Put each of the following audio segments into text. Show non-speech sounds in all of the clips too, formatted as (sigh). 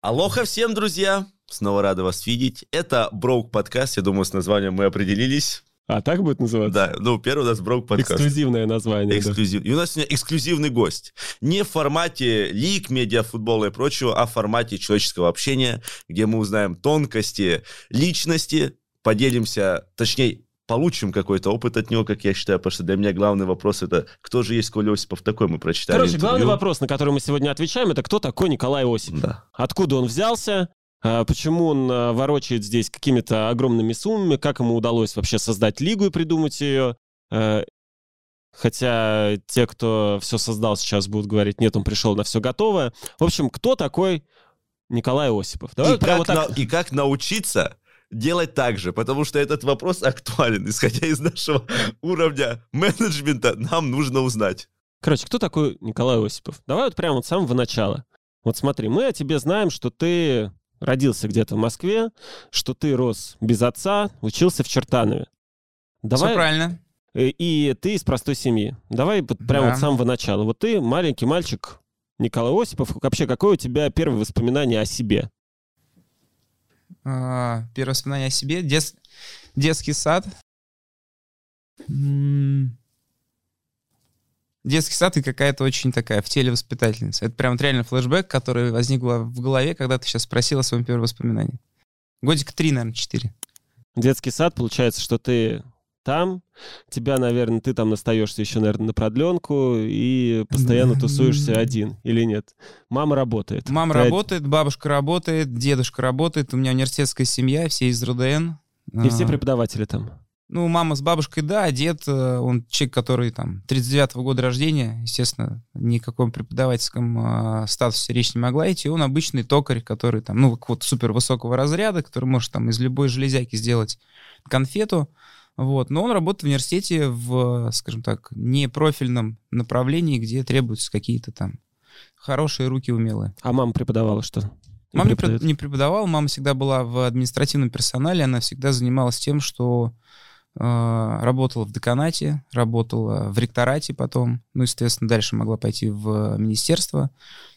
Алоха всем, друзья! Снова рада вас видеть. Это Броук подкаст. Я думаю, с названием мы определились. А так будет называться? Да, ну, первый у нас Броук подкаст. Эксклюзивное название. Эксклюзив. Да. И у нас сегодня эксклюзивный гость. Не в формате лик, медиафутбола и прочего, а в формате человеческого общения, где мы узнаем тонкости личности, поделимся, точнее, получим какой-то опыт от него, как я считаю, потому что для меня главный вопрос это, кто же есть Коля Осипов такой, мы прочитали Короче, интервью. главный вопрос, на который мы сегодня отвечаем, это кто такой Николай Осипов? Да. Откуда он взялся, а, почему он а, ворочает здесь какими-то огромными суммами, как ему удалось вообще создать лигу и придумать ее. А, хотя те, кто все создал, сейчас будут говорить, нет, он пришел на все готовое. В общем, кто такой Николай Осипов? Давай и, как вот так... на, и как научиться делать так же, потому что этот вопрос актуален. (laughs) Исходя из нашего уровня менеджмента, нам нужно узнать. Короче, кто такой Николай Осипов? Давай вот прямо вот с самого начала. Вот смотри, мы о тебе знаем, что ты родился где-то в Москве, что ты рос без отца, учился в Чертанове. Давай... Все правильно. Э, и ты из простой семьи. Давай вот прямо да. с самого начала. Вот ты маленький мальчик Николай Осипов. Вообще, какое у тебя первое воспоминание о себе? А, первое воспоминание о себе. Дет... Детский сад. детский сад и какая-то очень такая в теле воспитательница. Это прям вот реально флешбэк, который возник в голове, когда ты сейчас спросил о своем первом воспоминании. Годик три, наверное, четыре. Детский сад, получается, что ты там, тебя, наверное, ты там настаешься еще, наверное, на продленку и постоянно тусуешься (laughs) один, или нет? Мама работает. Мама ты работает, бабушка работает, дедушка работает, у меня университетская семья, все из РУДН. И все а. преподаватели там? Ну, мама с бабушкой, да, а дед, э, он человек, который там 39-го года рождения, естественно, ни о каком преподавательском э, статусе речь не могла идти. Он обычный токарь, который там, ну, вот супер высокого разряда, который может там из любой железяки сделать конфету. Вот. Но он работает в университете в, скажем так, непрофильном направлении, где требуются какие-то там хорошие руки умелые. А мама преподавала что? Мама не, не преподавала, мама всегда была в административном персонале, она всегда занималась тем, что а, работала в деканате, работала в ректорате потом, ну, естественно, дальше могла пойти в министерство,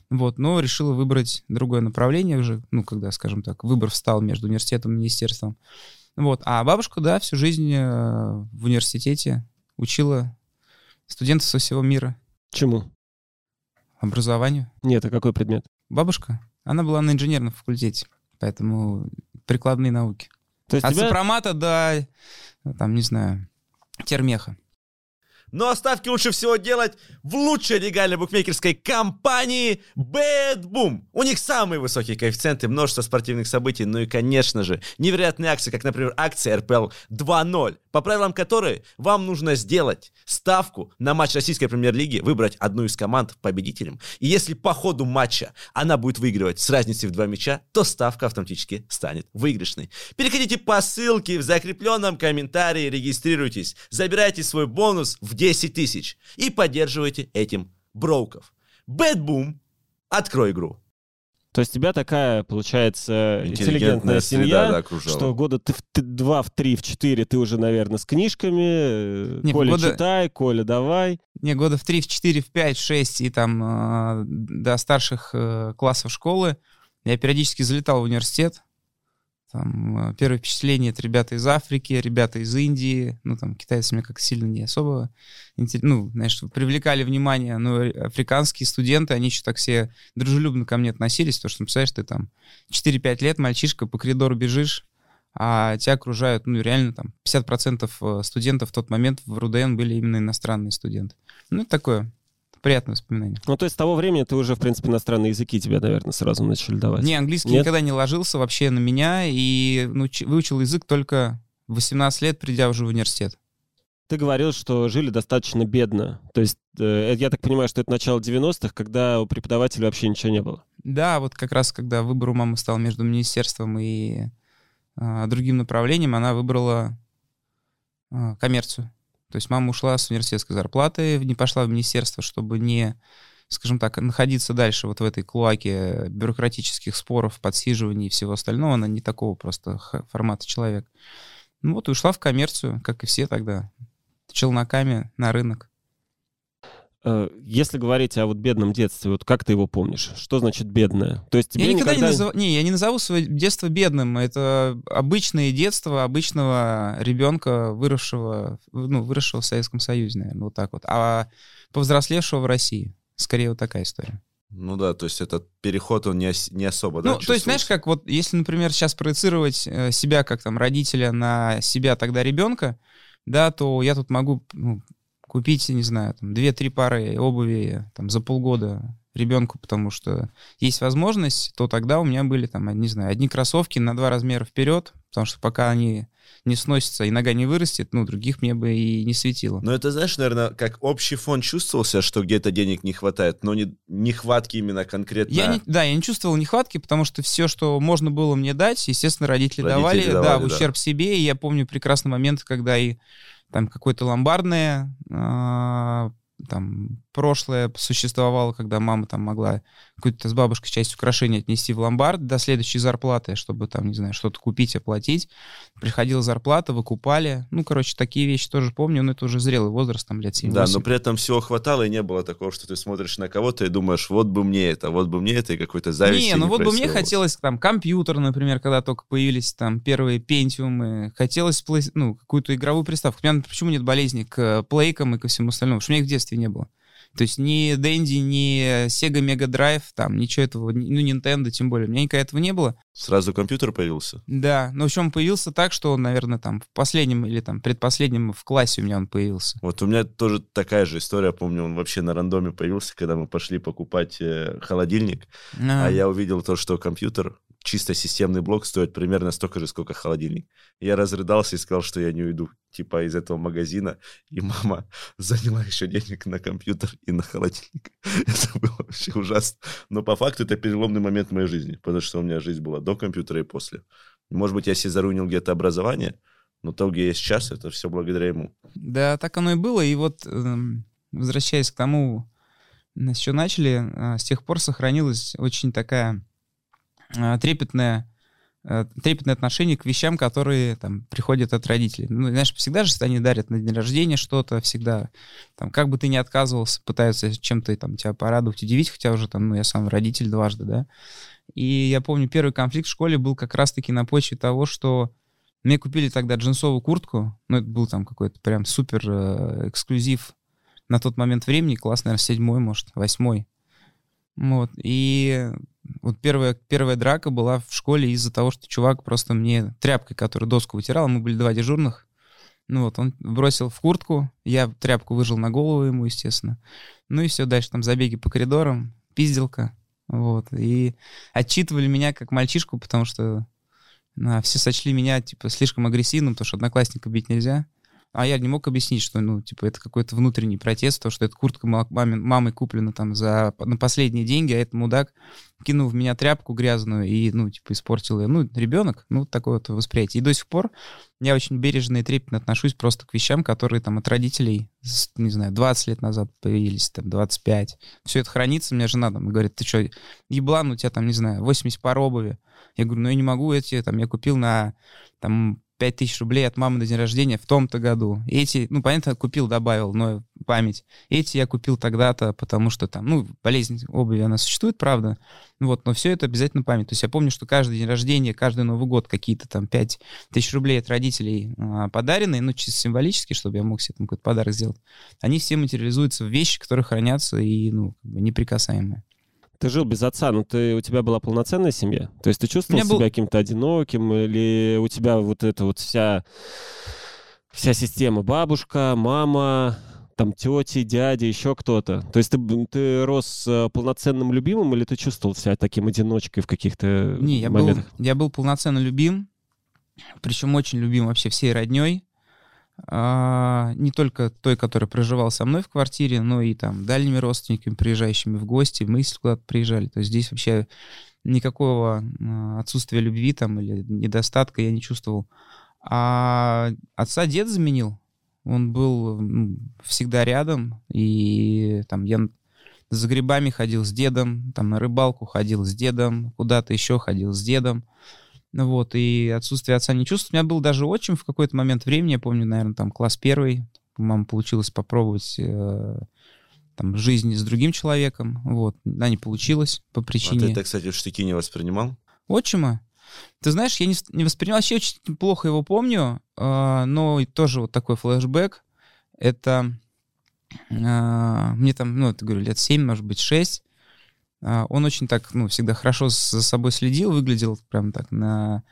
вот, но решила выбрать другое направление уже, ну, когда, скажем так, выбор встал между университетом и министерством. Вот, а бабушка, да, всю жизнь э, в университете учила студентов со всего мира. Чему? Образованию. Нет, а какой предмет? Бабушка, она была на инженерном факультете, поэтому прикладные науки. То есть От тебя... сопромата до, там, не знаю, термеха. Но ставки лучше всего делать в лучшей легальной букмекерской компании Bad Boom. У них самые высокие коэффициенты, множество спортивных событий, ну и, конечно же, невероятные акции, как, например, акция РПЛ 2.0, по правилам которой вам нужно сделать ставку на матч российской премьер-лиги, выбрать одну из команд победителем. И если по ходу матча она будет выигрывать с разницей в два мяча, то ставка автоматически станет выигрышной. Переходите по ссылке в закрепленном комментарии, регистрируйтесь, забирайте свой бонус в 10 тысяч и поддерживайте этим броуков. BetBoom, открой игру. То есть тебя такая, получается, интеллигентная, интеллигентная семья, да, что года ты в два, в три, в четыре ты уже, наверное, с книжками. Не, Коля, года... читай, Коля, давай. Не, года в три, в четыре, в пять, в шесть и там э, до старших э, классов школы я периодически залетал в университет, там, э, первое впечатление — это ребята из Африки, ребята из Индии. Ну, там, китайцы мне как сильно не особо, ну, знаешь, привлекали внимание. Но африканские студенты, они еще так все дружелюбно ко мне относились, потому что, представляешь, ты там 4-5 лет, мальчишка, по коридору бежишь, а тебя окружают, ну, реально там 50% э, студентов в тот момент в РУДН были именно иностранные студенты. Ну, такое приятное воспоминание. Ну, то есть с того времени ты уже, в принципе, иностранные языки тебя, наверное, сразу начали давать. Не, английский Нет? никогда не ложился вообще на меня, и ну, выучил язык только в 18 лет, придя уже в университет. Ты говорил, что жили достаточно бедно. То есть, э, я так понимаю, что это начало 90-х, когда у преподавателя вообще ничего не было. Да, вот как раз когда выбор у мамы стал между министерством и э, другим направлением, она выбрала э, коммерцию. То есть мама ушла с университетской зарплаты, не пошла в министерство, чтобы не, скажем так, находиться дальше вот в этой клоаке бюрократических споров, подсиживаний и всего остального. Она не такого просто формата человек. Ну вот и ушла в коммерцию, как и все тогда, челноками на рынок. Э, Если говорить о вот бедном детстве, вот как ты его помнишь? Что значит бедное? То есть тебе я никогда, никогда... не назову, не, я не назову свое детство бедным. Это обычное детство обычного ребенка, выросшего, ну, выросшего в Советском Союзе, наверное, вот так вот. А повзрослевшего в России. Скорее вот такая история. Ну да, то есть этот переход, он не, ос- не особо, да, Ну, то есть, знаешь, чувствуется? как вот, если, например, сейчас проецировать э, себя как там родителя на себя тогда ребенка, да, то я тут могу ну, купить, не знаю, там, 2-3 пары обуви там, за полгода ребенку, потому что есть возможность, то тогда у меня были там, не знаю, одни кроссовки на два размера вперед, потому что пока они не сносятся и нога не вырастет, ну, других мне бы и не светило. Но это, знаешь, наверное, как общий фон чувствовался, что где-то денег не хватает, но не нехватки именно конкретно. Я не, да, я не чувствовал нехватки, потому что все, что можно было мне дать, естественно, родители, Родители давали, да, давали, в да. ущерб себе. И я помню прекрасный момент, когда и там какое-то ломбардное а, там прошлое существовало, когда мама там могла какую-то с бабушкой часть украшений отнести в ломбард до следующей зарплаты, чтобы там, не знаю, что-то купить, оплатить. Приходила зарплата, выкупали. Ну, короче, такие вещи тоже помню, но это уже зрелый возраст, там лет 7 Да, но при этом всего хватало, и не было такого, что ты смотришь на кого-то и думаешь, вот бы мне это, вот бы мне это, и какой-то зависти Не, ну вот бы мне хотелось там компьютер, например, когда только появились там первые пентиумы, хотелось ну, какую-то игровую приставку. У меня почему нет болезни к э, плейкам и ко всему остальному? Потому что у меня их в детстве не было. То есть ни Dendy, ни Sega Mega Drive, там ничего этого, ну Nintendo тем более, у меня никогда этого не было. Сразу компьютер появился? Да, но в чем появился так, что он, наверное, там в последнем или там предпоследнем в классе у меня он появился. Вот у меня тоже такая же история, помню, он вообще на рандоме появился, когда мы пошли покупать э, холодильник, а я увидел то, что компьютер, чисто системный блок стоит примерно столько же, сколько холодильник. Я разрыдался и сказал, что я не уйду, типа, из этого магазина, и мама (laughs) заняла еще денег на компьютер и на холодильник. (laughs) Это было вообще ужасно. Но по факту это переломный момент моей жизни, потому что у меня жизнь была до компьютера и после. Может быть, я себе заруинил где-то образование, но то, где я сейчас, это все благодаря ему. Да, так оно и было. И вот, эм, возвращаясь к тому, с чего начали, а, с тех пор сохранилась очень такая а, трепетная э, трепетное отношение к вещам, которые там приходят от родителей. Ну, знаешь, всегда же они дарят на день рождения что-то, всегда, там, как бы ты ни отказывался, пытаются чем-то там тебя порадовать, удивить, хотя уже там, ну, я сам родитель дважды, да. И я помню, первый конфликт в школе был как раз-таки на почве того, что мне купили тогда джинсовую куртку, ну, это был там какой-то прям супер э, эксклюзив на тот момент времени, класс, наверное, седьмой, может, восьмой. Вот, и вот первая, первая драка была в школе из-за того, что чувак просто мне тряпкой, которую доску вытирал, мы были два дежурных, ну вот, он бросил в куртку, я тряпку выжил на голову ему, естественно. Ну и все, дальше там забеги по коридорам, пизделка, вот. И отчитывали меня как мальчишку, потому что а, все сочли меня, типа, слишком агрессивным, потому что одноклассника бить нельзя. А я не мог объяснить, что, ну, типа, это какой-то внутренний протест, то, что эта куртка ма- маме- мамой куплена там за, на последние деньги, а этот мудак кинул в меня тряпку грязную и, ну, типа, испортил ее. Ну, ребенок, ну, такое вот восприятие. И до сих пор я очень бережно и трепетно отношусь просто к вещам, которые там от родителей, не знаю, 20 лет назад появились, там, 25. Все это хранится, у меня жена там говорит, ты что, еблан, у тебя там, не знаю, 80 пар обуви. Я говорю, ну, я не могу эти, там, я купил на, там, 5000 рублей от мамы на день рождения в том-то году. Эти, ну, понятно, купил, добавил, но память. Эти я купил тогда-то, потому что там, ну, болезнь обуви, она существует, правда. Вот, но все это обязательно память. То есть я помню, что каждый день рождения, каждый Новый год какие-то там 5 тысяч рублей от родителей а, подаренные, ну, чисто символически, чтобы я мог себе там какой-то подарок сделать, они все материализуются в вещи, которые хранятся и, ну, неприкасаемые. Ты жил без отца, но ты, у тебя была полноценная семья? То есть ты чувствовал меня был- себя каким-то одиноким, или у тебя вот эта вот вся, вся система бабушка, мама, там тети, дяди, еще кто-то? То есть ты, ты рос э, полноценным любимым, или ты чувствовал себя таким одиночкой в каких-то Не, я был, моментах? я был полноценно любим, причем очень любим вообще всей родней. А, не только той, которая проживала со мной в квартире, но и там дальними родственниками, приезжающими в гости, мы куда-то приезжали. То есть здесь вообще никакого а, отсутствия любви там или недостатка я не чувствовал. А отца дед заменил. Он был всегда рядом, и там я за грибами ходил с дедом, там на рыбалку ходил с дедом, куда-то еще ходил с дедом. Вот, и отсутствие отца не чувствую. У меня был даже отчим в какой-то момент времени, я помню, наверное, там класс первый. У мамы получилось попробовать э, там, жизни с другим человеком. Вот. Она не получилась по А причине... ты это, кстати, в штыки не воспринимал? Отчима? Ты знаешь, я не, не воспринимал, вообще очень плохо его помню, а, но тоже вот такой флешбэк. Это а, мне там, ну, это говорю, лет 7, может быть, 6. А, он очень так, ну, всегда хорошо за собой следил, выглядел прям так на,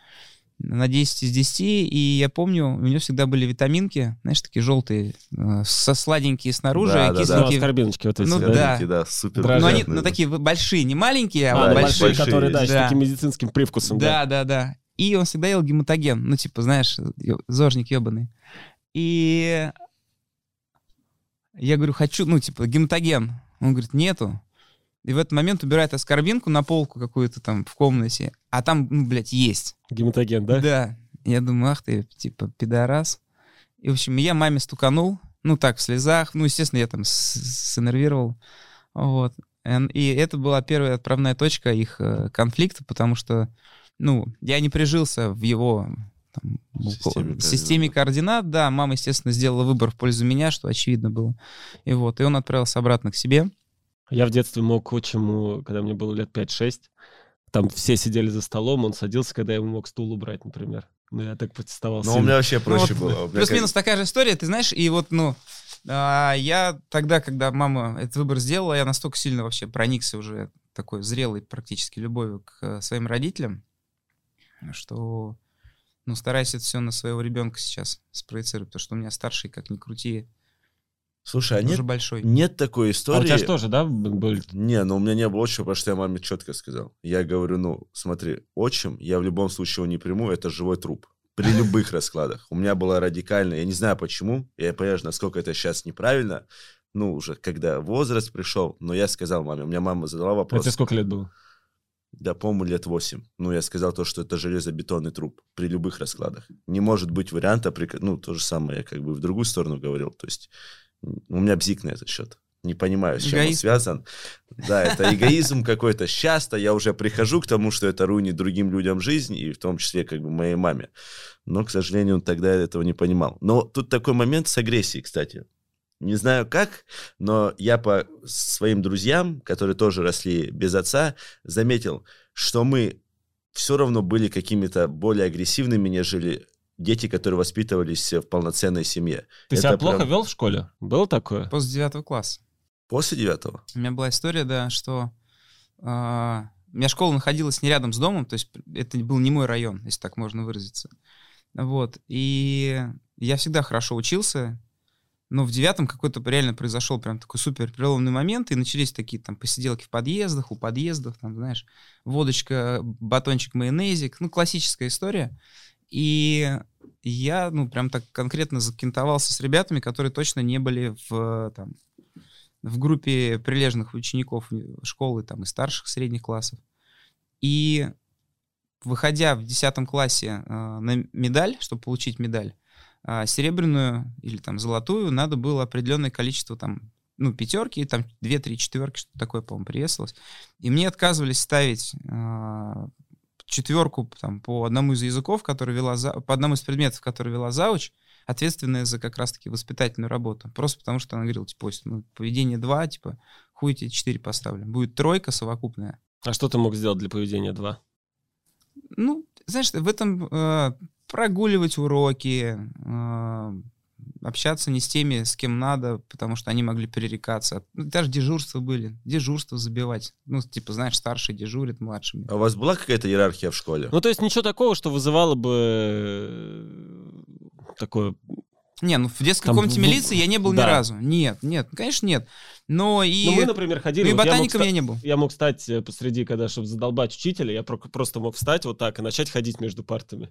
на 10 из 10. И я помню, у него всегда были витаминки, знаешь, такие желтые, а, со сладенькие снаружи, Да, а да, да. Ну, кисленькие. аскорбиночки вот эти, Ну да? да. Да, супер. Но они ну, да. такие большие, не маленькие, а, А, вот да, большие. большой, который, да, с Да. таким медицинским привкусом. Да, да, да. И он всегда ел гематоген. Ну, типа, знаешь, зожник ебаный. И я говорю, хочу, ну, типа, гематоген. Он говорит, нету. И в этот момент убирает аскорбинку на полку какую-то там в комнате, а там, ну, блядь, есть. Гематоген, да? Да. Я думаю, ах ты, типа, пидорас. И, в общем, я маме стуканул, ну, так, в слезах. Ну, естественно, я там синервировал. Вот. И это была первая отправная точка их э, конфликта, потому что, ну, я не прижился в его там, Системе в системе координат. Да, мама, естественно, сделала выбор в пользу меня, что очевидно было. И вот, и он отправился обратно к себе. Я в детстве мог отчиму, когда мне было лет 5-6, там все сидели за столом, он садился, когда я ему мог стул убрать, например. Ну, я так протестовал. Ну, у меня вообще проще вот было. Плюс-минус такая же история, ты знаешь, и вот, ну, а, я тогда, когда мама этот выбор сделала, я настолько сильно вообще проникся уже такой зрелой практически любовью к своим родителям, что, ну, стараюсь это все на своего ребенка сейчас спроецировать, потому что у меня старший, как ни крути, Слушай, а нет, большой. нет такой А у истории... тебя же тоже, да, были? Не, ну у меня не было отчима, потому что я маме четко сказал. Я говорю, ну, смотри, отчим, я в любом случае его не приму, это живой труп. При (laughs) любых раскладах. У меня была радикальная, я не знаю почему, я понимаю, насколько это сейчас неправильно, ну, уже когда возраст пришел, но я сказал маме, у меня мама задала А вопрос. тебе сколько лет было? Да, по-моему, лет 8. Ну, я сказал то, что это железобетонный труп при любых раскладах. Не может быть варианта, при... ну, то же самое я как бы в другую сторону говорил. То есть у меня бзик на этот счет. Не понимаю, с чем он Эгоизм. связан. Да, это (laughs) эгоизм какой-то. Часто я уже прихожу к тому, что это руинит другим людям жизнь, и в том числе как бы моей маме. Но, к сожалению, он тогда этого не понимал. Но тут такой момент с агрессией, кстати. Не знаю как, но я по своим друзьям, которые тоже росли без отца, заметил, что мы все равно были какими-то более агрессивными, нежели дети, которые воспитывались в полноценной семье. Ты Это себя плохо прям- вел в школе? Было такое? После девятого класса. После девятого? У меня была история, да, что а, у меня школа находилась не рядом с домом, то есть это был не мой район, если так можно выразиться. Вот. И я всегда хорошо учился, но в девятом какой-то реально произошел прям такой супер переломный момент, и начались такие там посиделки в подъездах, у подъездов, там, знаешь, водочка, батончик, майонезик, ну, классическая история. И я, ну, прям так конкретно закинтовался с ребятами, которые точно не были в, там, в группе прилежных учеников школы там и старших, средних классов. И выходя в 10 классе э, на медаль, чтобы получить медаль, э, серебряную или там золотую, надо было определенное количество там, ну, пятерки, там 2-3 четверки, что такое, по-моему, приветствовалось. И мне отказывались ставить э, четверку там, по одному из языков, который вела за... по одному из предметов, который вела зауч, ответственная за как раз-таки воспитательную работу. Просто потому что она говорила, типа, «Ось, ну, поведение 2, типа, хуй тебе 4 поставлю. Будет тройка совокупная. А что ты мог сделать для поведения 2? Ну, знаешь, в этом э, прогуливать уроки, э, общаться не с теми, с кем надо, потому что они могли перерекаться. Ну, даже дежурства были. Дежурство забивать. Ну, типа, знаешь, старший дежурит младшими. А у вас была какая-то иерархия в школе? Ну, то есть ничего такого, что вызывало бы э, такое... Не, ну в детской Там комнате в- милиции я не был ни да. разу. Нет, нет, конечно, нет. Но и, Ну, мы, например, ходили... ну, и вот я мог ботаником ста- я не был. Я мог стать э, посреди, когда, чтобы задолбать учителя, я про- просто мог встать вот так и начать ходить между партами,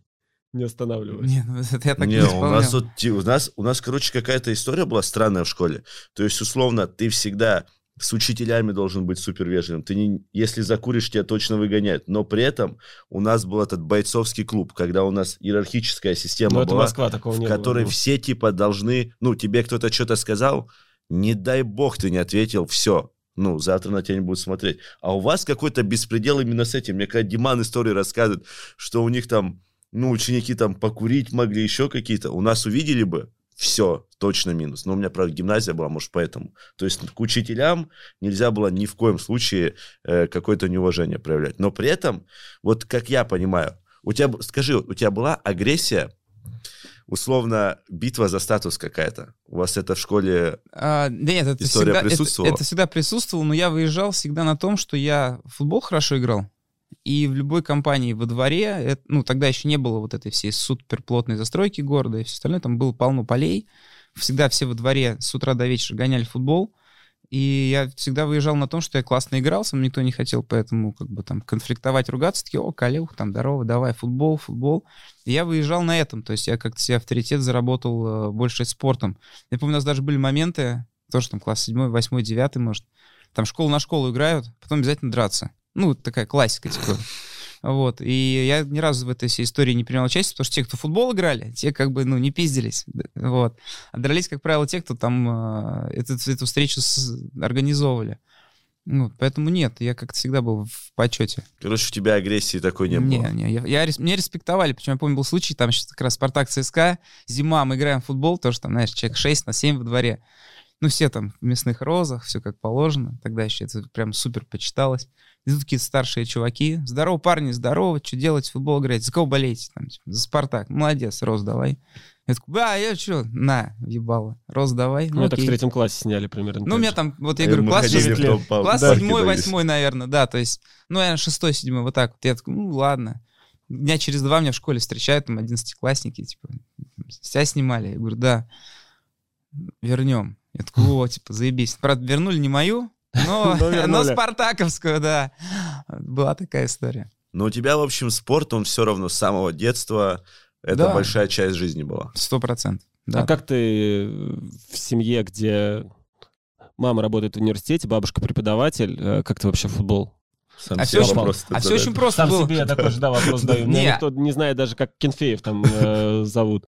не останавливаясь. Не, ну это я так не, не, у нас ти- у нас, у нас, короче, какая-то история была странная в школе. То есть, условно, ты всегда с учителями должен быть супер вежливым. Ты не, если закуришь, тебя точно выгоняют. Но при этом у нас был этот бойцовский клуб, когда у нас иерархическая система Ну, это была, Москва, такого в не которой было. все типа должны, ну, тебе кто-то что-то сказал, не дай бог ты не ответил, все. Ну, завтра на тебя не будут смотреть. А у вас какой-то беспредел именно с этим. Мне когда Диман истории рассказывает, что у них там, ну, ученики там покурить могли, еще какие-то. У нас увидели бы, все, точно минус. Но у меня, правда, гимназия была, может, поэтому. То есть к учителям нельзя было ни в коем случае э, какое-то неуважение проявлять. Но при этом, вот как я понимаю, у тебя, скажи, у тебя была агрессия, условно, битва за статус какая-то? У вас это в школе А, да нет, это История всегда, это- присутствовала? Это, всегда присутствовало, но я выезжал всегда на том, что я в футбол хорошо играл. И в любой компании во дворе, это- ну, тогда еще не было вот этой всей суперплотной застройки города и все остальное, там было полно полей. Всегда все во дворе с утра до вечера гоняли футбол. И я всегда выезжал на том, что я классно играл, сам никто не хотел, поэтому как бы там конфликтовать, ругаться, такие, о, Калюх, там, здорово, давай, футбол, футбол. И я выезжал на этом, то есть я как-то себе авторитет заработал э, больше спортом. Я помню, у нас даже были моменты, тоже там класс 7, 8, 9, может, там школу на школу играют, потом обязательно драться. Ну, такая классика, типа. Вот, и я ни разу в этой всей истории не принял участие, потому что те, кто в футбол играли, те как бы, ну, не пиздились, вот. А дрались, как правило, те, кто там э, эту, эту встречу с- организовывали. Ну, поэтому нет, я как-то всегда был в почете. Короче, у тебя агрессии такой не, Не, было. не, я, я рес- меня респектовали, причем я помню, был случай, там сейчас как раз Спартак ЦСКА, зима, мы играем в футбол, тоже там, знаешь, человек 6 на 7 во дворе. Ну, все там в мясных розах, все как положено. Тогда еще это прям супер почиталось. Идут такие старшие чуваки. Здорово, парни, здорово, что делать, футбол играть? За кого болеете? Там, типа, за Спартак. Молодец, Роз, давай. Я такой, а, я что? На, ебало. Роз, давай. Ну, это в третьем классе сняли примерно. Ну, у так меня там, вот я Э, говорю, класс по- Класс парке седьмой, восьмой, наверное, да, то есть, ну, наверное, шестой, седьмой, вот так вот. Я такой, ну, ладно. Дня через два меня в школе встречают, там, одиннадцатиклассники, типа, тебя снимали? Я говорю, да, вернем. Я такой, о, типа, заебись. Правда, вернули не мою, (laughs) но, Но спартаковскую, да. Была такая история. Но у тебя, в общем, спорт, он все равно с самого детства, это Да. большая часть жизни была. Сто процентов. Да. А как ты э, в семье, где мама работает в университете, бабушка преподаватель, э, как ты вообще футбол? Сам А себе все очень, вопрос а все очень просто было. я такой же, да, вопрос. (laughs) Меня Не. никто не знает даже, как Кенфеев там э, зовут.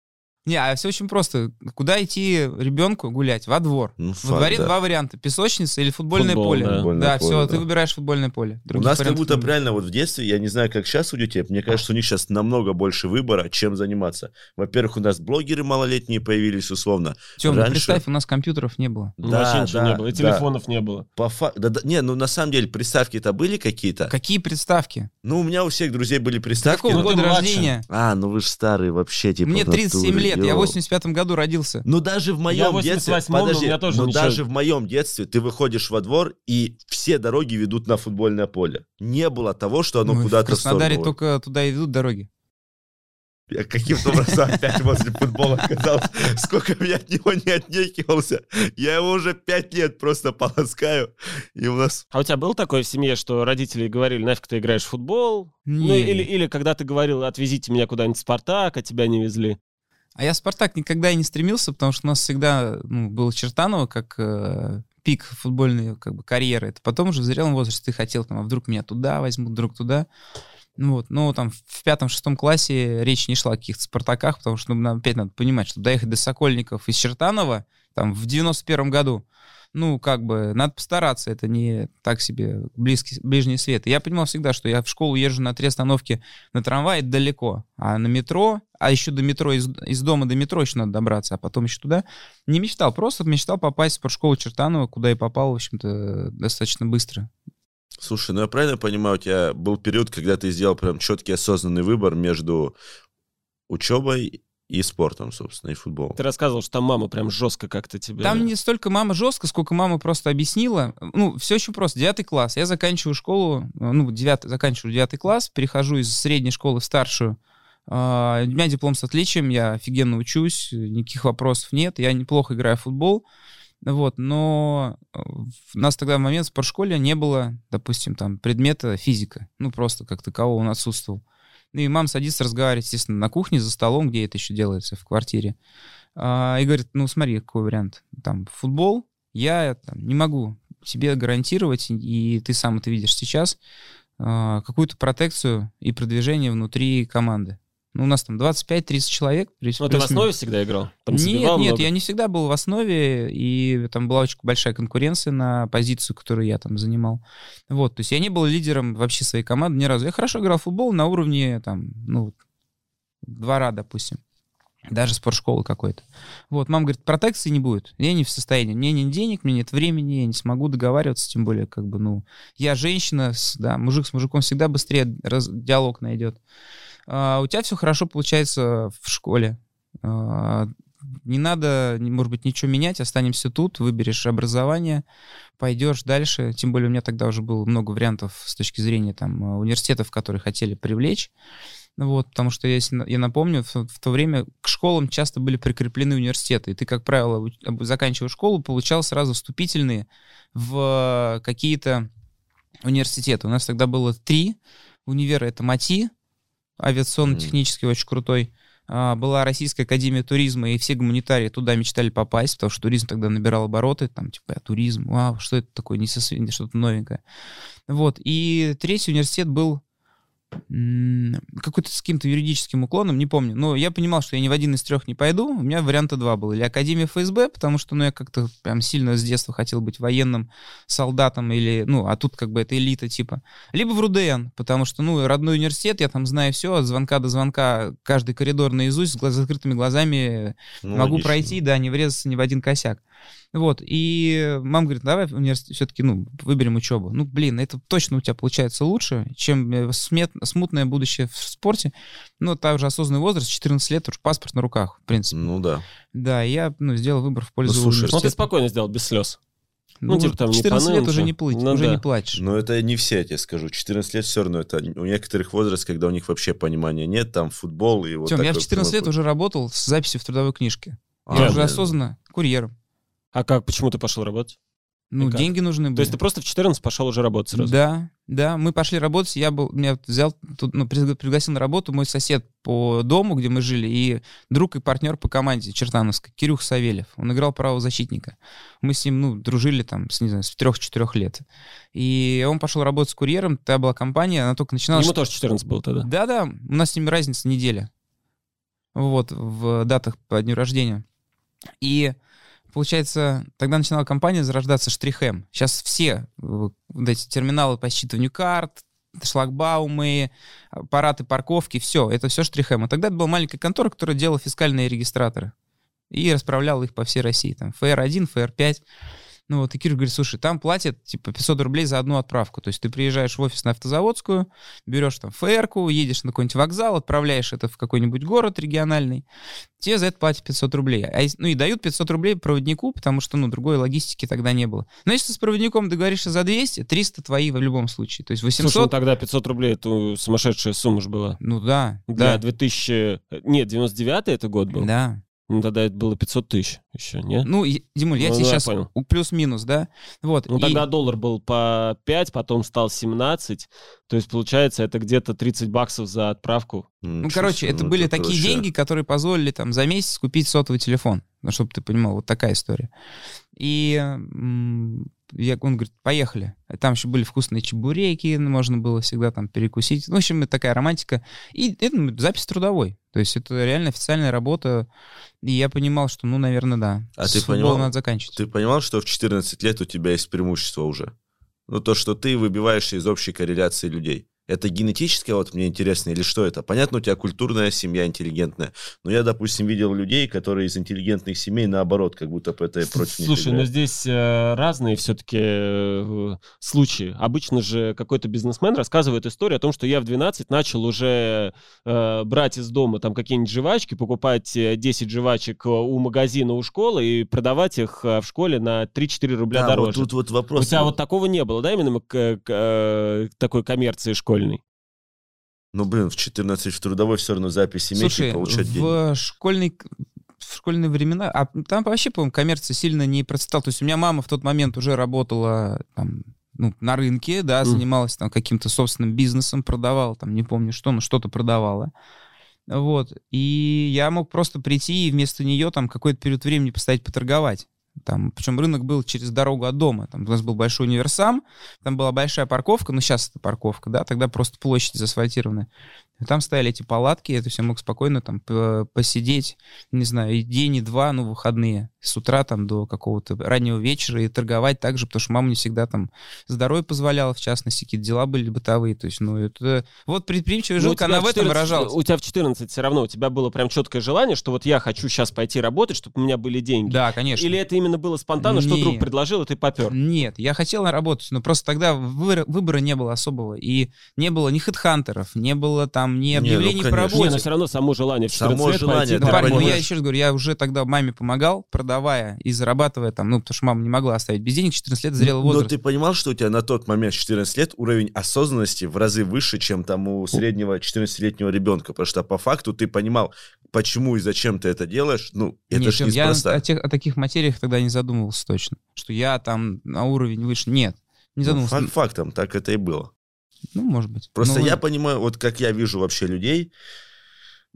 Не, а все очень просто. Куда идти ребенку гулять? Во двор. Ну, Во факт, дворе да. два варианта. Песочница или футбольное Футбол, поле. да. Футбольное Да, поле, все, да. ты выбираешь футбольное поле. У Других нас как будто нет. правильно вот в детстве, я не знаю, как сейчас у детей, мне кажется, у них сейчас намного больше выбора, чем заниматься. Во-первых, у нас блогеры малолетние появились, условно. Тём, ну раньше- представь, у нас компьютеров не было. Ну, Да, вообще ничего да, не было. И да. телефонов не было. По фа- да, да, не, ну на самом деле приставки-то были какие-то. Какие приставки? Ну, у меня у всех друзей были приставки. Какого ты года рождения? А, ну вы же старые вообще, типа. Мне в 37 натуре, лет, я ё. в 85 году родился. Ну даже в моем в детстве, 88-м, но у подожди, меня тоже но ничего. даже в моем детстве ты выходишь во двор и все дороги ведут на футбольное поле. Не было того, что оно Ну, в куда-то в Краснодаре сторону. только туда и ведут дороги. Я каким-то образом опять возле футбола оказался. Сколько я от него не отнекивался. Я его уже пять лет просто полоскаю. И у нас... А у тебя было такое в семье, что родители говорили, нафиг ты играешь в футбол? Ну, Не. или, или когда ты говорил, отвезите меня куда-нибудь в Спартак, а тебя не везли? А я «Спартак» никогда и не стремился, потому что у нас всегда ну, был Чертаново как э, пик футбольной как бы, карьеры. Это потом уже в зрелом возрасте ты хотел, там, а вдруг меня туда возьмут, вдруг туда. Ну вот, но там в пятом-шестом классе речь не шла о каких-то «Спартаках», потому что ну, опять надо понимать, что доехать до Сокольников из Чертанова там в 91 году, ну, как бы, надо постараться, это не так себе близкий, ближний свет. Я понимал всегда, что я в школу езжу на три остановки на трамвае далеко, а на метро, а еще до метро, из, из дома до метро еще надо добраться, а потом еще туда. Не мечтал, просто мечтал попасть в спортшколу Чертанова, куда и попал, в общем-то, достаточно быстро. Слушай, ну я правильно понимаю, у тебя был период, когда ты сделал прям четкий осознанный выбор между учебой и спортом, собственно, и футболом. Ты рассказывал, что там мама прям жестко как-то тебе... Там не столько мама жестко, сколько мама просто объяснила. Ну, все очень просто. Девятый класс. Я заканчиваю школу, ну, девятый, заканчиваю девятый класс, перехожу из средней школы в старшую. А, У меня диплом с отличием, я офигенно учусь, никаких вопросов нет, я неплохо играю в футбол. Вот, но э, у нас тогда в момент в спортшколе не было, допустим, там предмета физика. Ну, просто как такового он отсутствовал. Ну и мама садится разговаривать, естественно, на кухне, за столом, где это еще делается, в квартире. А, и говорит, ну смотри, какой вариант. Там футбол, я там, не могу тебе гарантировать, и ты сам это видишь сейчас, а, какую-то протекцию и продвижение внутри команды. Ну, у нас там 25-30 человек. Ну, ты в основе всегда играл? Там Нет, нет, много? я не всегда был в основе, и там была очень большая конкуренция на позицию, которую я там занимал. Вот, то есть я не был лидером вообще своей команды ни разу. Я хорошо играл в футбол на уровне, там, ну, двора, допустим. Даже спортшколы какой-то. Вот, мама говорит, протекции не будет. Я не в состоянии. Мне нет денег, мне нет времени, я не смогу договариваться, тем более, как бы, ну, я женщина, с, да, мужик с мужиком всегда быстрее раз, диалог найдет. А, у тебя все хорошо получается в школе. А, не надо, может быть, ничего менять, останемся тут, выберешь образование, пойдешь дальше. Тем более у меня тогда уже было много вариантов с точки зрения там университетов, которые хотели привлечь. Вот, потому что, если я напомню, в, в то время к школам часто были прикреплены университеты, и ты, как правило, заканчивая школу, получал сразу вступительные в какие-то университеты. У нас тогда было три универа. Это МАТИ, авиационно-технический, очень крутой. А, была Российская Академия Туризма, и все гуманитарии туда мечтали попасть, потому что туризм тогда набирал обороты, там, типа, туризм, вау, что это такое, не со что-то новенькое. Вот, и третий университет был какой-то с каким-то юридическим уклоном, не помню. Но я понимал, что я ни в один из трех не пойду. У меня варианта два было. Или Академия ФСБ, потому что, ну, я как-то прям сильно с детства хотел быть военным солдатом или, ну, а тут как бы это элита типа. Либо в РУДН, потому что, ну, родной университет, я там знаю все, от звонка до звонка, каждый коридор наизусть, с глаз, закрытыми глазами ну, могу логично. пройти, да, не врезаться ни в один косяк. Вот, и мама говорит, давай университет все-таки, ну, выберем учебу. Ну, блин, это точно у тебя получается лучше, чем э, смет, смутное будущее в спорте. Ну, та уже осознанный возраст, 14 лет, уж паспорт на руках, в принципе. Ну, да. Да, я, ну, сделал выбор в пользу ну, слушай, университета. Ну, ты спокойно сделал, без слез. Ну, ну типа там 14 не лет уже не плыть, ну, уже да. не плачешь. Но это не все, я тебе скажу. 14 лет все равно, это у некоторых возраст, когда у них вообще понимания нет, там футбол и вот Тем, я в 14 лет уже работал с записью в трудовой книжке. А, я уже осознанно курьером. А как, почему ты пошел работать? Ну, деньги нужны были. То есть ты просто в 14 пошел уже работать сразу? Да, да. Мы пошли работать, я был, меня взял, тут, ну, пригласил на работу мой сосед по дому, где мы жили, и друг и партнер по команде Чертановской, Кирюх Савельев. Он играл правозащитника. Мы с ним, ну, дружили там, с, не знаю, с трех-четырех лет. И он пошел работать с курьером, тогда была компания, она только начинала... Ему тоже 14 было тогда? Да-да, у нас с ними разница неделя. Вот, в датах по дню рождения. И получается, тогда начинала компания зарождаться штрихем. Сейчас все э, вот эти терминалы по считыванию карт, шлагбаумы, аппараты парковки, все, это все штрихем. А тогда это была маленькая контора, которая делала фискальные регистраторы и расправляла их по всей России. Там ФР-1, ФР-5. Ну вот, и Кир говорит, слушай, там платят типа 500 рублей за одну отправку. То есть ты приезжаешь в офис на автозаводскую, берешь там ФРку, едешь на какой-нибудь вокзал, отправляешь это в какой-нибудь город региональный, тебе за это платят 500 рублей. А, ну и дают 500 рублей проводнику, потому что, ну, другой логистики тогда не было. Но если с проводником договоришься за 200, 300 твои в любом случае. То есть 800... Слушай, ну тогда 500 рублей, это сумасшедшая сумма же была. Ну да. Для да. 2000... Нет, 99 это год был? Да. Ну, тогда это было 500 тысяч еще, не? Ну, Димуль, я ну, тебе сейчас понял. плюс-минус, да? Вот. Ну, и... тогда доллар был по 5, потом стал 17. То есть, получается, это где-то 30 баксов за отправку. Ну, короче, это ну, были это такие короче... деньги, которые позволили там за месяц купить сотовый телефон. Ну, чтобы ты понимал, вот такая история. И я, он говорит, поехали. Там еще были вкусные чебуреки, можно было всегда там перекусить. Ну, в общем, это такая романтика. И это ну, запись трудовой. То есть это реально официальная работа. И я понимал, что, ну, наверное, да. А ты понимал, надо заканчивать. Ты понимал, что в 14 лет у тебя есть преимущество уже? Ну, то, что ты выбиваешься из общей корреляции людей. Это генетическое, вот мне интересно, или что это? Понятно, у тебя культурная семья интеллигентная, но я, допустим, видел людей, которые из интеллигентных семей, наоборот, как будто бы это против них Слушай, но здесь э, разные все-таки э, случаи. Обычно же какой-то бизнесмен рассказывает историю о том, что я в 12 начал уже э, брать из дома там какие-нибудь жвачки, покупать 10 э, жвачек у магазина, у школы и продавать их в школе на 3-4 рубля да, дороже. Вот тут вот вопрос. У тебя вот такого не было, да, именно к, к, к такой коммерции школы? Школьный. Ну, блин, в 14 в трудовой все равно записи иметь и получать в деньги. школьной в школьные времена, а там вообще, по-моему, коммерция сильно не процветала. То есть у меня мама в тот момент уже работала там, ну, на рынке, да, занималась там каким-то собственным бизнесом, продавала, там, не помню что, но что-то продавала. Вот. И я мог просто прийти и вместо нее там какой-то период времени постоять поторговать. Там, причем рынок был через дорогу от дома. Там у нас был большой универсам, там была большая парковка, ну сейчас это парковка, да, тогда просто площадь заасфальтированная. И там стояли эти палатки, это все мог спокойно там посидеть, не знаю, день, и два, ну, выходные, с утра там до какого-то раннего вечера и торговать также, потому что мама не всегда там здоровье позволяла, в частности, какие-то дела были бытовые, то есть, ну, это... Вот предприимчивая Ну, жилка, она в этом 14 выражалась. У тебя в 14 все равно, у тебя было прям четкое желание, что вот я хочу сейчас пойти работать, чтобы у меня были деньги. Да, конечно. Или это именно было спонтанно, что друг предложил, и ты попер? Нет, я хотел работать, но просто тогда выбора, не было особого. И не было ни хедхантеров, не было там ни Не, ну, объявлений конечно. по Не, работе. но все равно само желание в 14 Само лет желание, пойти Ну, парень, ну, я еще раз говорю, я уже тогда маме помогал, продавая и зарабатывая там, ну, потому что мама не могла оставить без денег, 14 лет зрелый Но возраст. ты понимал, что у тебя на тот момент, 14 лет, уровень осознанности в разы выше, чем там у среднего 14-летнего ребенка? Потому что по факту ты понимал, почему и зачем ты это делаешь. Ну, это Нет, же Тём, я неспроста. о, тех- о таких материях тогда не задумывался точно. Что я там на уровень выше. Нет, не Ну, задумывался. факт фактом, так это и было. Ну, может быть. Просто Ну, я понимаю, вот как я вижу вообще людей,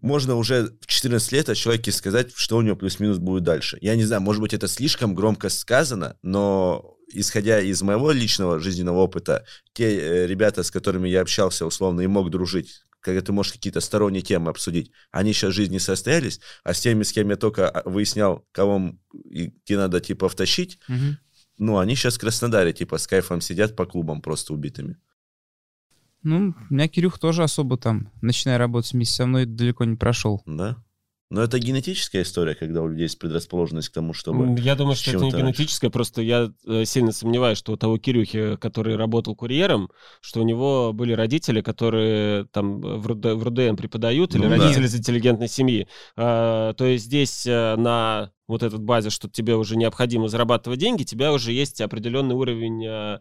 можно уже в 14 лет о человеке сказать, что у него плюс-минус будет дальше. Я не знаю, может быть, это слишком громко сказано, но исходя из моего личного жизненного опыта, те э, ребята, с которыми я общался условно и мог дружить, когда ты можешь какие-то сторонние темы обсудить, они сейчас в жизни состоялись, а с теми, с кем я только а, выяснял, кого и где надо, типа, втащить, мгм. ну, они сейчас в Краснодаре, типа, с кайфом сидят по клубам просто убитыми. Ну, у меня Кирюх тоже особо там, начиная работать вместе со мной, далеко не прошел. Да. Но это генетическая история, когда у людей есть предрасположенность к тому, чтобы... Я думаю, что это не генетическое, просто я э, сильно сомневаюсь, что у того Кирюхи, который работал курьером, что у него были родители, которые там в, РУД, в РУДН преподают, или Ну да. родители из интеллигентной семьи. А, то есть здесь э, на вот этот базе, что тебе уже необходимо зарабатывать деньги, у тебя уже есть определенный уровень э, э,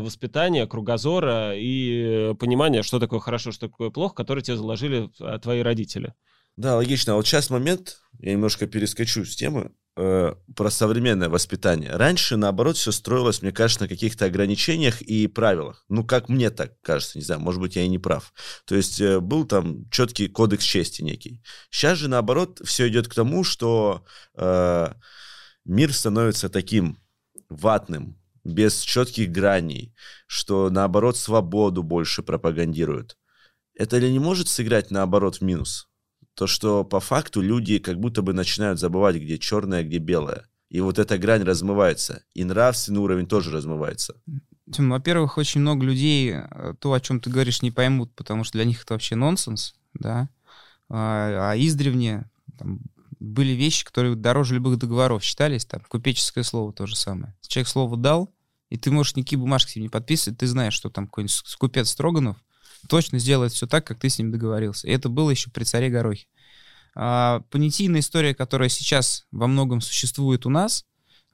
воспитания, кругозора и понимания, что такое хорошо, что такое плохо, который тебе заложили э, твои родители. Да, логично. А вот сейчас момент, я немножко перескочу с темы, э, про современное воспитание. Раньше, наоборот, все строилось, мне кажется, на каких-то ограничениях и правилах. Ну, как мне так кажется, не знаю, может быть, я и не прав. То есть э, был там четкий кодекс чести некий. Сейчас же, наоборот, все идет к тому, что э, мир становится таким ватным, без четких граней, что, наоборот, свободу больше пропагандируют. Это ли не может сыграть, наоборот, в минус? То, что по факту люди как будто бы начинают забывать, где черное, где белое. И вот эта грань размывается. И нравственный уровень тоже размывается. Тем, во-первых, очень много людей э, то, о чем ты говоришь, не поймут, потому что для них это вообще нонсенс, да. А, а издревне там, были вещи, которые дороже любых договоров считались, там, купеческое слово то же самое. Человек слово дал, и ты можешь никакие бумажки себе не подписывать, ты знаешь, что там какой-нибудь купец Строганов точно сделает все так, как ты с ним договорился. И это было еще при царе Горохе. А, понятийная история, которая сейчас во многом существует у нас,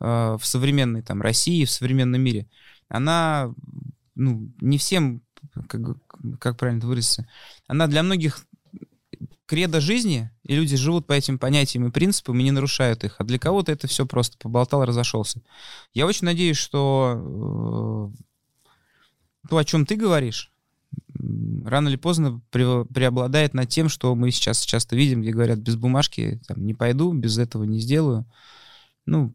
а, в современной там России, в современном мире, она ну, не всем, как, как правильно выразиться, она для многих кредо жизни, и люди живут по этим понятиям и принципам и не нарушают их. А для кого-то это все просто поболтал, разошелся. Я очень надеюсь, что э, то, о чем ты говоришь, рано или поздно пре- преобладает над тем, что мы сейчас часто видим, где говорят, без бумажки там, не пойду, без этого не сделаю. Ну,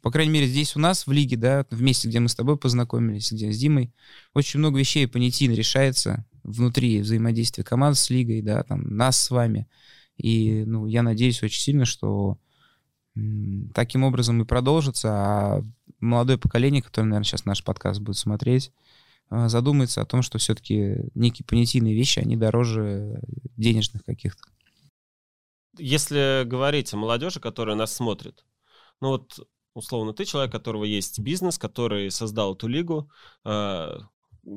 по крайней мере, здесь у нас в лиге, да, в месте, где мы с тобой познакомились, где с Димой, очень много вещей понятийно решается внутри взаимодействия команд с лигой, да, там, нас с вами. И, ну, я надеюсь очень сильно, что таким образом и продолжится, а молодое поколение, которое, наверное, сейчас наш подкаст будет смотреть, задумается о том, что все-таки некие понятийные вещи, они дороже денежных каких-то. Если говорить о молодежи, которая нас смотрит, ну вот условно ты человек, у которого есть бизнес, который создал эту лигу, э,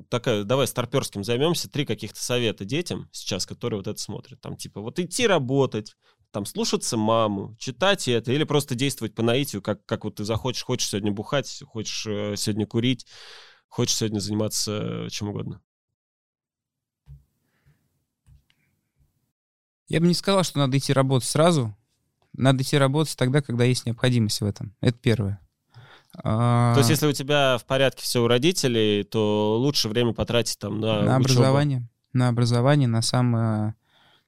такая, давай старперским займемся, три каких-то совета детям сейчас, которые вот это смотрят. Там типа вот идти работать, там слушаться маму, читать это, или просто действовать по наитию, как, как вот ты захочешь, хочешь сегодня бухать, хочешь э, сегодня курить, хочешь сегодня заниматься э, чем угодно. Я бы не сказал, что надо идти работать сразу. Надо идти работать тогда, когда есть необходимость в этом. Это первое. А, То есть если у тебя в порядке все у родителей, то лучше время потратить там на, на учебу. образование, на образование, на само,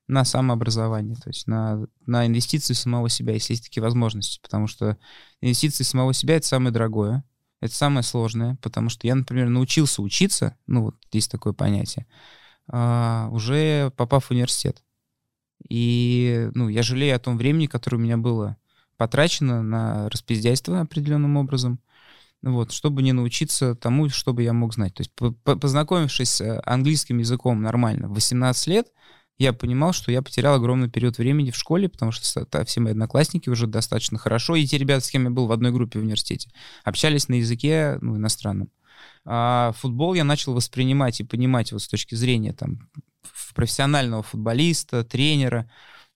на самообразование, то есть на, на инвестиции самого себя, если есть такие возможности, потому что инвестиции самого себя — это самое дорогое, это самое сложное, потому что я, например, научился учиться, ну вот есть такое понятие, а, уже попав в университет. И ну, я жалею о том времени, которое у меня было потрачено на распиздяйство определенным образом, вот, чтобы не научиться тому, чтобы я мог знать. То есть, познакомившись английским языком нормально в 18 лет, я понимал, что я потерял огромный период времени в школе, потому что все мои одноклассники уже достаточно хорошо, и те ребята, с кем я был в одной группе в университете, общались на языке ну, иностранном. А футбол я начал воспринимать и понимать вот с точки зрения там, профессионального футболиста, тренера,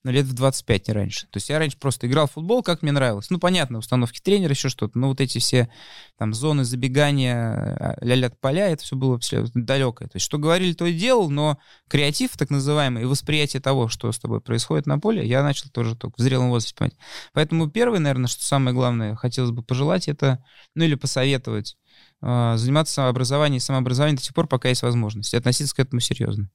но лет в 25, не раньше. То есть я раньше просто играл в футбол, как мне нравилось. Ну, понятно, установки тренера, еще что-то. Но вот эти все там зоны забегания, а, ля-ля поля, это все было далекое. То есть что говорили, то и делал, но креатив, так называемый, и восприятие того, что с тобой происходит на поле, я начал тоже только в зрелом возрасте понимать. Поэтому первое, наверное, что самое главное, хотелось бы пожелать, это, ну или посоветовать, заниматься самообразованием и самообразованием до тех пор, пока есть возможность, и относиться к этому серьезно.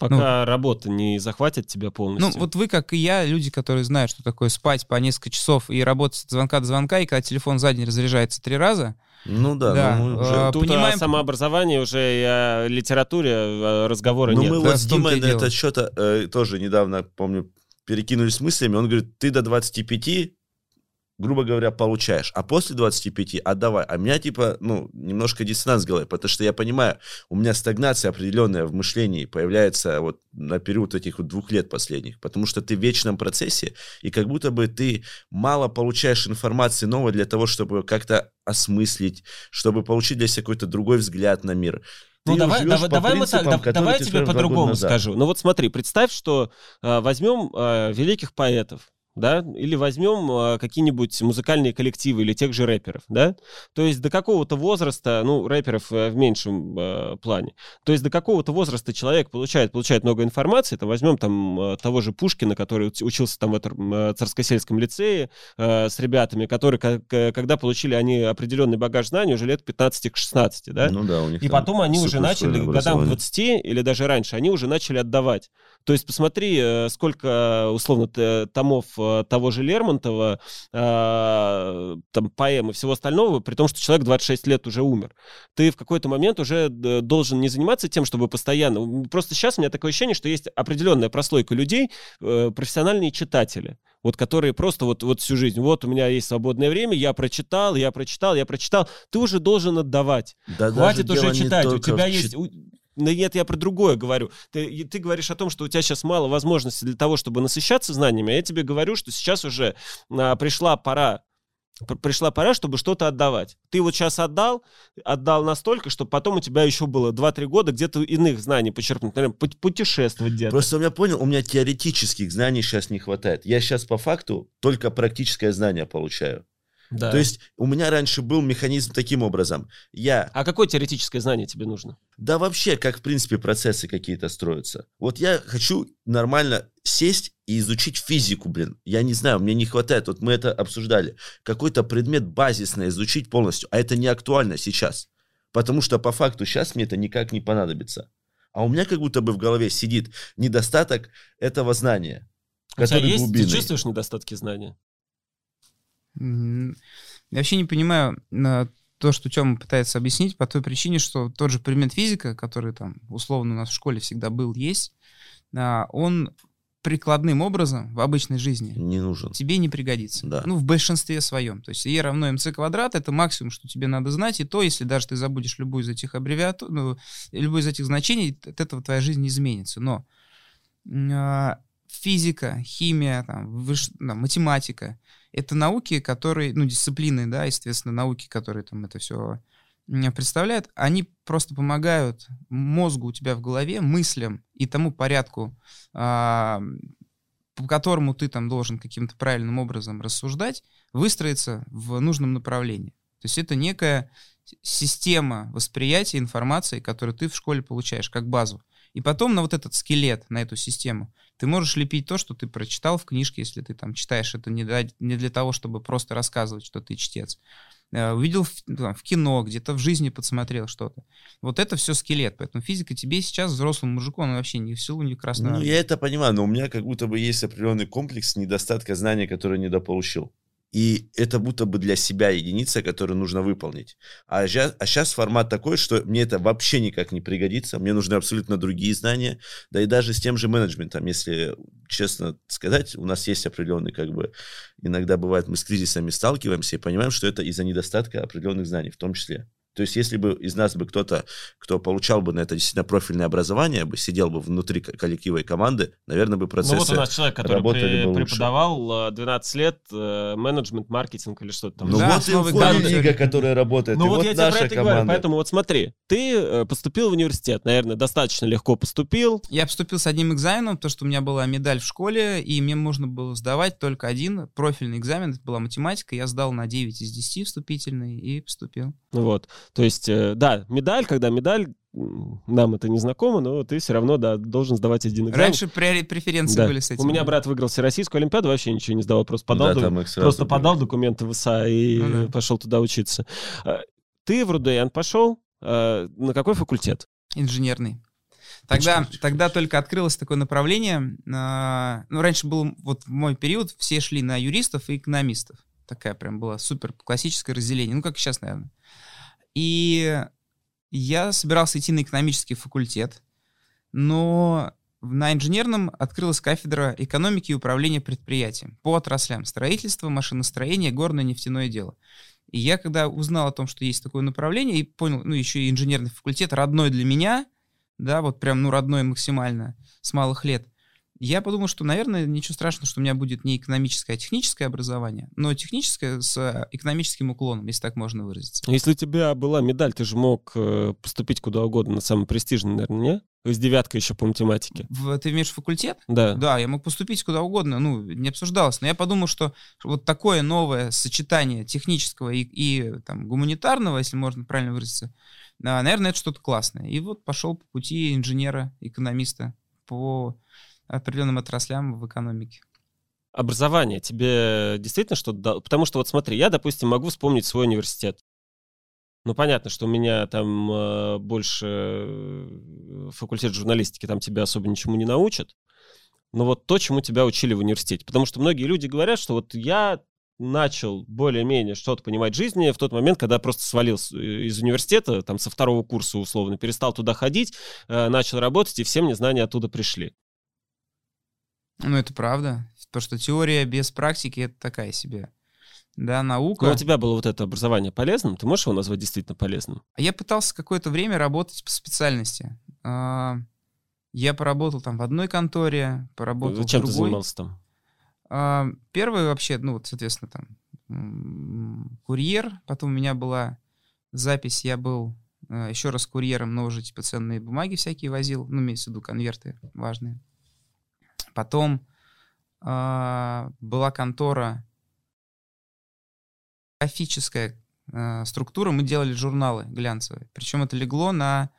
Пока ну, работа не захватит тебя полностью. Ну, вот вы, как и я, люди, которые знают, что такое спать по несколько часов и работать от звонка до звонка, и когда телефон за день разряжается три раза, ну да, да. Ну, уже... А, Тут понимаем... о самообразовании уже и о литературе разговора ну, нет. мы да, вот с Димой на этот счет э, тоже недавно, помню, перекинулись мыслями. Он говорит, ты до 25 грубо говоря, получаешь. А после 25 отдавай. А меня, типа, ну, немножко диссонанс в голове, потому что я понимаю, у меня стагнация определенная в мышлении появляется вот на период этих вот двух лет последних, потому что ты в вечном процессе, и как будто бы ты мало получаешь информации новой для того, чтобы как-то осмыслить, чтобы получить для себя какой-то другой взгляд на мир. Ну, давай, давай, давай, мы так, да, давай я тебе по-другому скажу. Ну вот смотри, представь, что э, возьмем э, великих поэтов, да, или возьмем э, какие-нибудь музыкальные коллективы или тех же рэперов, да, то есть до какого-то возраста, ну, рэперов э, в меньшем э, плане, то есть до какого-то возраста человек получает, получает много информации, то возьмем там э, того же Пушкина, который учился там в этом э, царскосельском лицее э, с ребятами, которые, как, когда получили они определенный багаж знаний уже лет 15 к 16, да, ну да, у них и потом они уже начали, годам к 20 или даже раньше, они уже начали отдавать, то есть посмотри, сколько, условно, томов того же Лермонтова, э, там, поэмы и всего остального, при том, что человек 26 лет уже умер. Ты в какой-то момент уже э, должен не заниматься тем, чтобы постоянно... Просто сейчас у меня такое ощущение, что есть определенная прослойка людей, э, профессиональные читатели вот которые просто вот, вот всю жизнь, вот у меня есть свободное время, я прочитал, я прочитал, я прочитал, ты уже должен отдавать. Да Хватит уже читать, у тебя есть... Да нет, я про другое говорю. Ты, ты говоришь о том, что у тебя сейчас мало возможностей для того, чтобы насыщаться знаниями, а я тебе говорю, что сейчас уже а, пришла пора пришла пора, чтобы что-то отдавать. Ты вот сейчас отдал, отдал настолько, чтобы потом у тебя еще было 2-3 года где-то иных знаний почерпнуть, наверное, путешествовать где-то. Просто я понял, у меня теоретических знаний сейчас не хватает. Я сейчас по факту только практическое знание получаю. Да. То есть у меня раньше был механизм таким образом. Я... А какое теоретическое знание тебе нужно? Да вообще, как в принципе процессы какие-то строятся. Вот я хочу нормально сесть и изучить физику, блин. Я не знаю, мне не хватает. Вот мы это обсуждали. Какой-то предмет базисно изучить полностью. А это не актуально сейчас. Потому что по факту сейчас мне это никак не понадобится. А у меня как будто бы в голове сидит недостаток этого знания. У тебя есть, ты чувствуешь недостатки знания? Я вообще не понимаю то, что Тёма пытается объяснить, по той причине, что тот же предмет физика, который там условно у нас в школе всегда был, есть, а, он прикладным образом в обычной жизни не нужен. тебе не пригодится. Да. Ну, в большинстве своем. То есть E равно mc квадрат — это максимум, что тебе надо знать, и то, если даже ты забудешь любую из этих аббревиатур, ну, любую из этих значений, от этого твоя жизнь не изменится. Но э, физика, химия, там, выш... там, математика — это науки, которые, ну, дисциплины, да, естественно, науки, которые там это все представляют, они просто помогают мозгу у тебя в голове, мыслям и тому порядку, а, по которому ты там должен каким-то правильным образом рассуждать, выстроиться в нужном направлении. То есть это некая система восприятия информации, которую ты в школе получаешь как базу. И потом на вот этот скелет, на эту систему, ты можешь лепить то, что ты прочитал в книжке, если ты там читаешь это не для, не для того, чтобы просто рассказывать, что ты чтец. Э, увидел в, там, в кино, где-то в жизни подсмотрел что-то. Вот это все скелет. Поэтому физика тебе сейчас, взрослому мужику, он вообще ни в силу, ни в красную. Ну, я это понимаю, но у меня как будто бы есть определенный комплекс недостатка знаний, который недополучил. И это будто бы для себя единица, которую нужно выполнить. А сейчас, а сейчас формат такой, что мне это вообще никак не пригодится, мне нужны абсолютно другие знания, да и даже с тем же менеджментом, если честно сказать, у нас есть определенный, как бы, иногда бывает, мы с кризисами сталкиваемся и понимаем, что это из-за недостатка определенных знаний в том числе. То есть, если бы из нас бы кто-то, кто получал бы на это действительно профильное образование, бы сидел бы внутри коллектива и команды, наверное, бы процессы Ну вот у нас человек, который при, преподавал 12 лет э, менеджмент, маркетинг или что-то там. Ну да, вот и Коля Лига, которая работает, ну и вот, вот я наша тебе про это команда. Говорю. Поэтому вот смотри, ты э, поступил в университет, наверное, достаточно легко поступил. Я поступил с одним экзаменом, потому что у меня была медаль в школе, и мне нужно было сдавать только один профильный экзамен, это была математика, я сдал на 9 из 10 вступительный и поступил. Вот, то есть, э, да, медаль, когда медаль, нам это не знакомо, но ты все равно, да, должен сдавать один экзамен. Раньше преференции да. были с этим. У меня брат выиграл Всероссийскую Олимпиаду, вообще ничего не сдавал, просто подал, Да, ду- там их сразу просто подал документы в ИСА и Ну да. пошел туда учиться. А, Ты в РУДН пошел, а, на какой факультет? Инженерный. Тогда, тогда только открылось такое направление. Ну, раньше был вот в мой период, все шли на юристов и экономистов. Такая прям была супер классическое разделение. Ну, как сейчас, наверное. И я собирался идти на экономический факультет, но на инженерном открылась кафедра экономики и управления предприятием по отраслям строительство, машиностроение, горное нефтяное дело. И я когда узнал о том, что есть такое направление, и понял, ну, еще и инженерный факультет родной для меня, да, вот прям, ну, родной максимально, с малых лет, я подумал, что, наверное, ничего страшного, что у меня будет не экономическое, а техническое образование, но техническое с э, экономическим уклоном, если так можно выразиться. Если у тебя была медаль, ты же мог э, поступить куда угодно, на самый престижный, наверное, не? С девяткой еще по математике. В- ты имеешь факультет? Да. Да, я мог поступить куда угодно, ну, не обсуждалось. Но я подумал, что вот такое новое сочетание технического и, и, там, гуманитарного, если можно правильно выразиться, а, наверное, это что-то классное. И вот пошел по пути инженера, экономиста по определенным отраслям в экономике. Образование тебе действительно что-то? Потому что вот смотри, я, допустим, могу вспомнить свой университет. Ну, понятно, что у меня там э, больше э, факультет журналистики, там тебя особо ничему не научат. Но вот то, чему тебя учили в университете. Потому что многие люди говорят, что вот я начал более-менее что-то понимать в жизни в тот момент, когда просто свалил с- э, из университета, там со второго курса условно, перестал туда ходить, э, начал работать, и все мне знания оттуда пришли. Ну, это правда. Потому что теория без практики — это такая себе. Да, наука. Но у тебя было вот это образование полезным? Ты можешь его назвать действительно полезным? А Я пытался какое-то время работать по специальности. А, Я поработал там в одной конторе, поработал Чем в ты другой. занимался там? А, Первый вообще, ну вот, соответственно, там курьер. Потом у меня была запись, я был э, еще раз курьером, но уже типа ценные бумаги всякие возил, ну, имеется в виду конверты важные. Потом а, была контора графическая э, структура, мы делали журналы глянцевые. Причем это легло на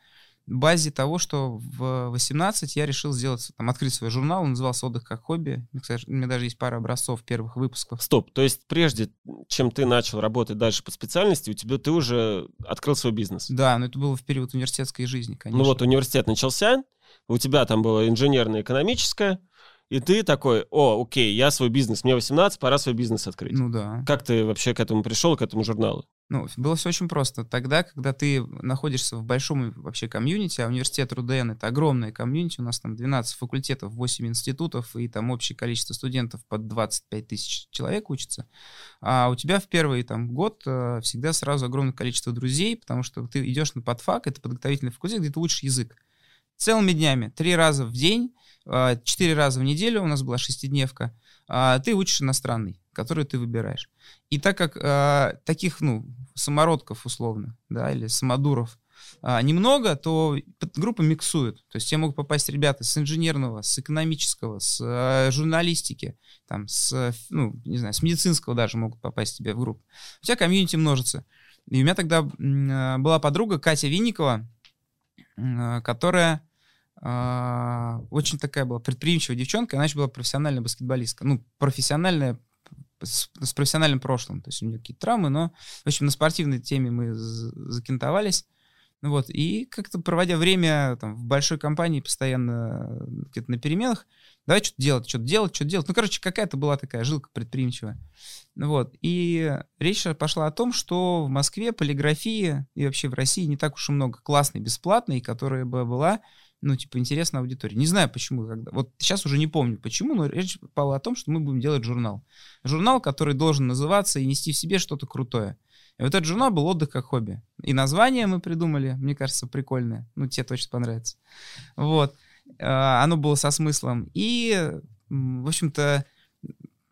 базе того, что в 18 я решил сделать, там, открыть свой журнал, он назывался «Отдых как хобби». Кстати, У меня даже есть пара образцов первых выпусков. Стоп, то есть прежде, чем ты начал работать дальше по специальности, у тебя ты уже открыл свой бизнес? Да, но это было в период университетской жизни, конечно. Ну вот университет начался, у тебя там было инженерно-экономическое, и ты такой, о, окей, я свой бизнес, мне 18, пора свой бизнес открыть. Ну да. Как ты вообще к этому пришел, к этому журналу? Ну, было все очень просто. Тогда, когда ты находишься в большом вообще комьюнити, а университет РУДН — это огромное комьюнити, у нас там 12 факультетов, 8 институтов, и там общее количество студентов под 25 тысяч человек учится, а у тебя в первый там год э, всегда сразу огромное количество друзей, потому что ты идешь на подфак, это подготовительный факультет, где ты учишь язык. Целыми днями, три раза в день, четыре раза в неделю, у нас была шестидневка, а, ты учишь иностранный, который ты выбираешь. И так как а, таких, ну, самородков условно, да, или самодуров а, немного, то группы миксуют. То есть тебе могут попасть ребята с инженерного, с экономического, с а, журналистики, там, с, ну, не знаю, с медицинского даже могут попасть тебе в группу. У тебя комьюнити множится. И у меня тогда а, была подруга Катя Винникова, а, которая а, очень такая была предприимчивая девчонка, она еще была профессиональная баскетболистка. Ну, профессиональная с, профессиональным прошлым. То есть у нее какие-то травмы, но, в общем, на спортивной теме мы закинтовались. Вот, и как-то проводя время там, в большой компании, постоянно где-то на переменах, давай что-то делать, что-то делать, что-то делать. Ну, короче, какая-то была такая жилка предприимчивая. Ну Вот, и речь пошла о том, что в Москве полиграфии и вообще в России не так уж и много классной, бесплатной, которая бы была ну, типа, интересная аудитория. Не знаю, почему. Когда... Вот сейчас уже не помню, почему, но речь пала о том, что мы будем делать журнал. Журнал, который должен называться и нести в себе что-то крутое. И вот этот журнал был «Отдых как хобби». И название мы придумали, мне кажется, прикольное. Ну, тебе точно понравится. Вот. А, оно было со смыслом. И, в общем-то,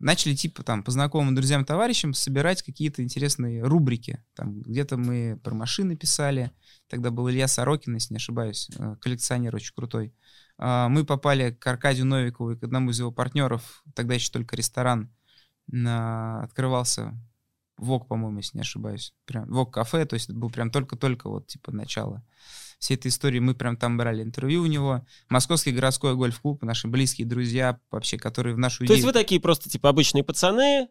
начали типа там по знакомым друзьям, товарищам собирать какие-то интересные рубрики. Там где-то мы про машины писали. Тогда был Илья Сорокин, если не ошибаюсь, э, коллекционер очень крутой. А, мы попали к Аркадию Новикову и к одному из его партнеров. Тогда еще только ресторан открывался Вок, по-моему, если не ошибаюсь. Прям Вок кафе, то есть это был прям только-только вот типа начало всей этой истории. Мы прям там брали интервью у него. Московский городской гольф-клуб, наши близкие друзья вообще, которые в нашу То есть вы такие просто типа обычные пацаны,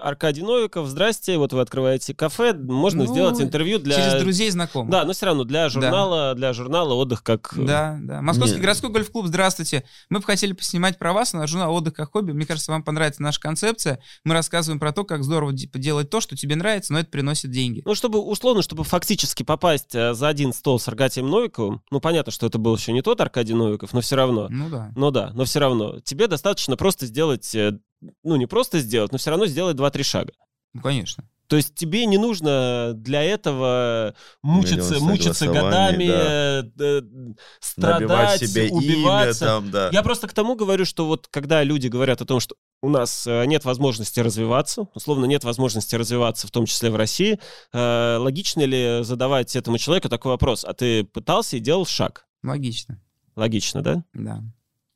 Аркадий Новиков, здрасте, вот вы открываете кафе, можно ну, сделать интервью для... Через друзей знакомых. Да, но все равно для журнала, да. для журнала «Отдых как...» Да, да. Московский Нет. городской гольф-клуб, здравствуйте. Мы бы хотели поснимать про вас на журнал «Отдых как хобби». Мне кажется, вам понравится наша концепция. Мы рассказываем про то, как здорово делать то, что тебе нравится, но это приносит деньги. Ну, чтобы, условно, чтобы фактически попасть э, за один стол с Аркадием Новиковым, ну, понятно, что это был еще не тот Аркадий Новиков, но все равно. Ну да. Ну да, но все равно. Тебе достаточно просто сделать э, ну, не просто сделать, но все равно сделать 2-3 шага. Ну, конечно. То есть тебе не нужно для этого мучиться, мучиться годами, да. э, страдать, себе убиваться. Имя, там, да. Я просто к тому говорю, что вот когда люди говорят о том, что у нас э, нет возможности развиваться, условно нет возможности развиваться, в том числе в России, э, логично ли задавать этому человеку такой вопрос? А ты пытался и делал шаг? Логично. Логично, да? Да.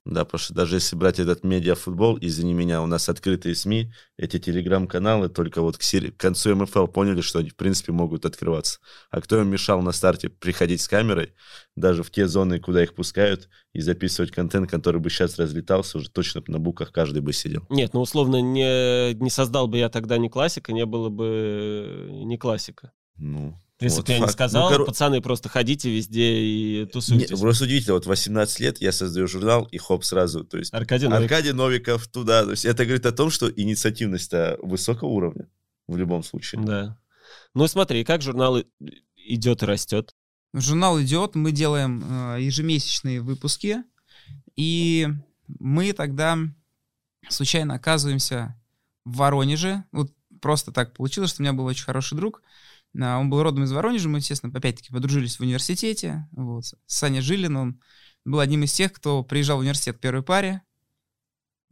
Да, потому что даже если брать этот медиафутбол, извини меня, у нас открытые СМИ, эти телеграм-каналы только вот к, сери... к концу МФЛ поняли, что они в принципе могут открываться. А кто им мешал на старте приходить с камерой, даже в те зоны, куда их пускают, и записывать контент, который бы сейчас разлетался, уже точно на буках каждый бы сидел. Нет, ну условно не, не создал бы я тогда не классика, не было бы не классика. Ну, если вот бы я не сказал, ну, кор... пацаны, просто ходите везде и тусуйтесь. Не, просто удивительно, вот 18 лет я создаю журнал, и хоп, сразу, то есть Аркадий Новиков, Аркадий Новиков туда, то есть это говорит о том, что инициативность высокого уровня в любом случае. Да. Ну смотри, как журнал идет и растет? Журнал идет, мы делаем э, ежемесячные выпуски, и мы тогда случайно оказываемся в Воронеже. Вот просто так получилось, что у меня был очень хороший друг, он был родом из Воронежа, мы, естественно, опять-таки подружились в университете. Вот. Саня Жилин, он был одним из тех, кто приезжал в университет в первой паре,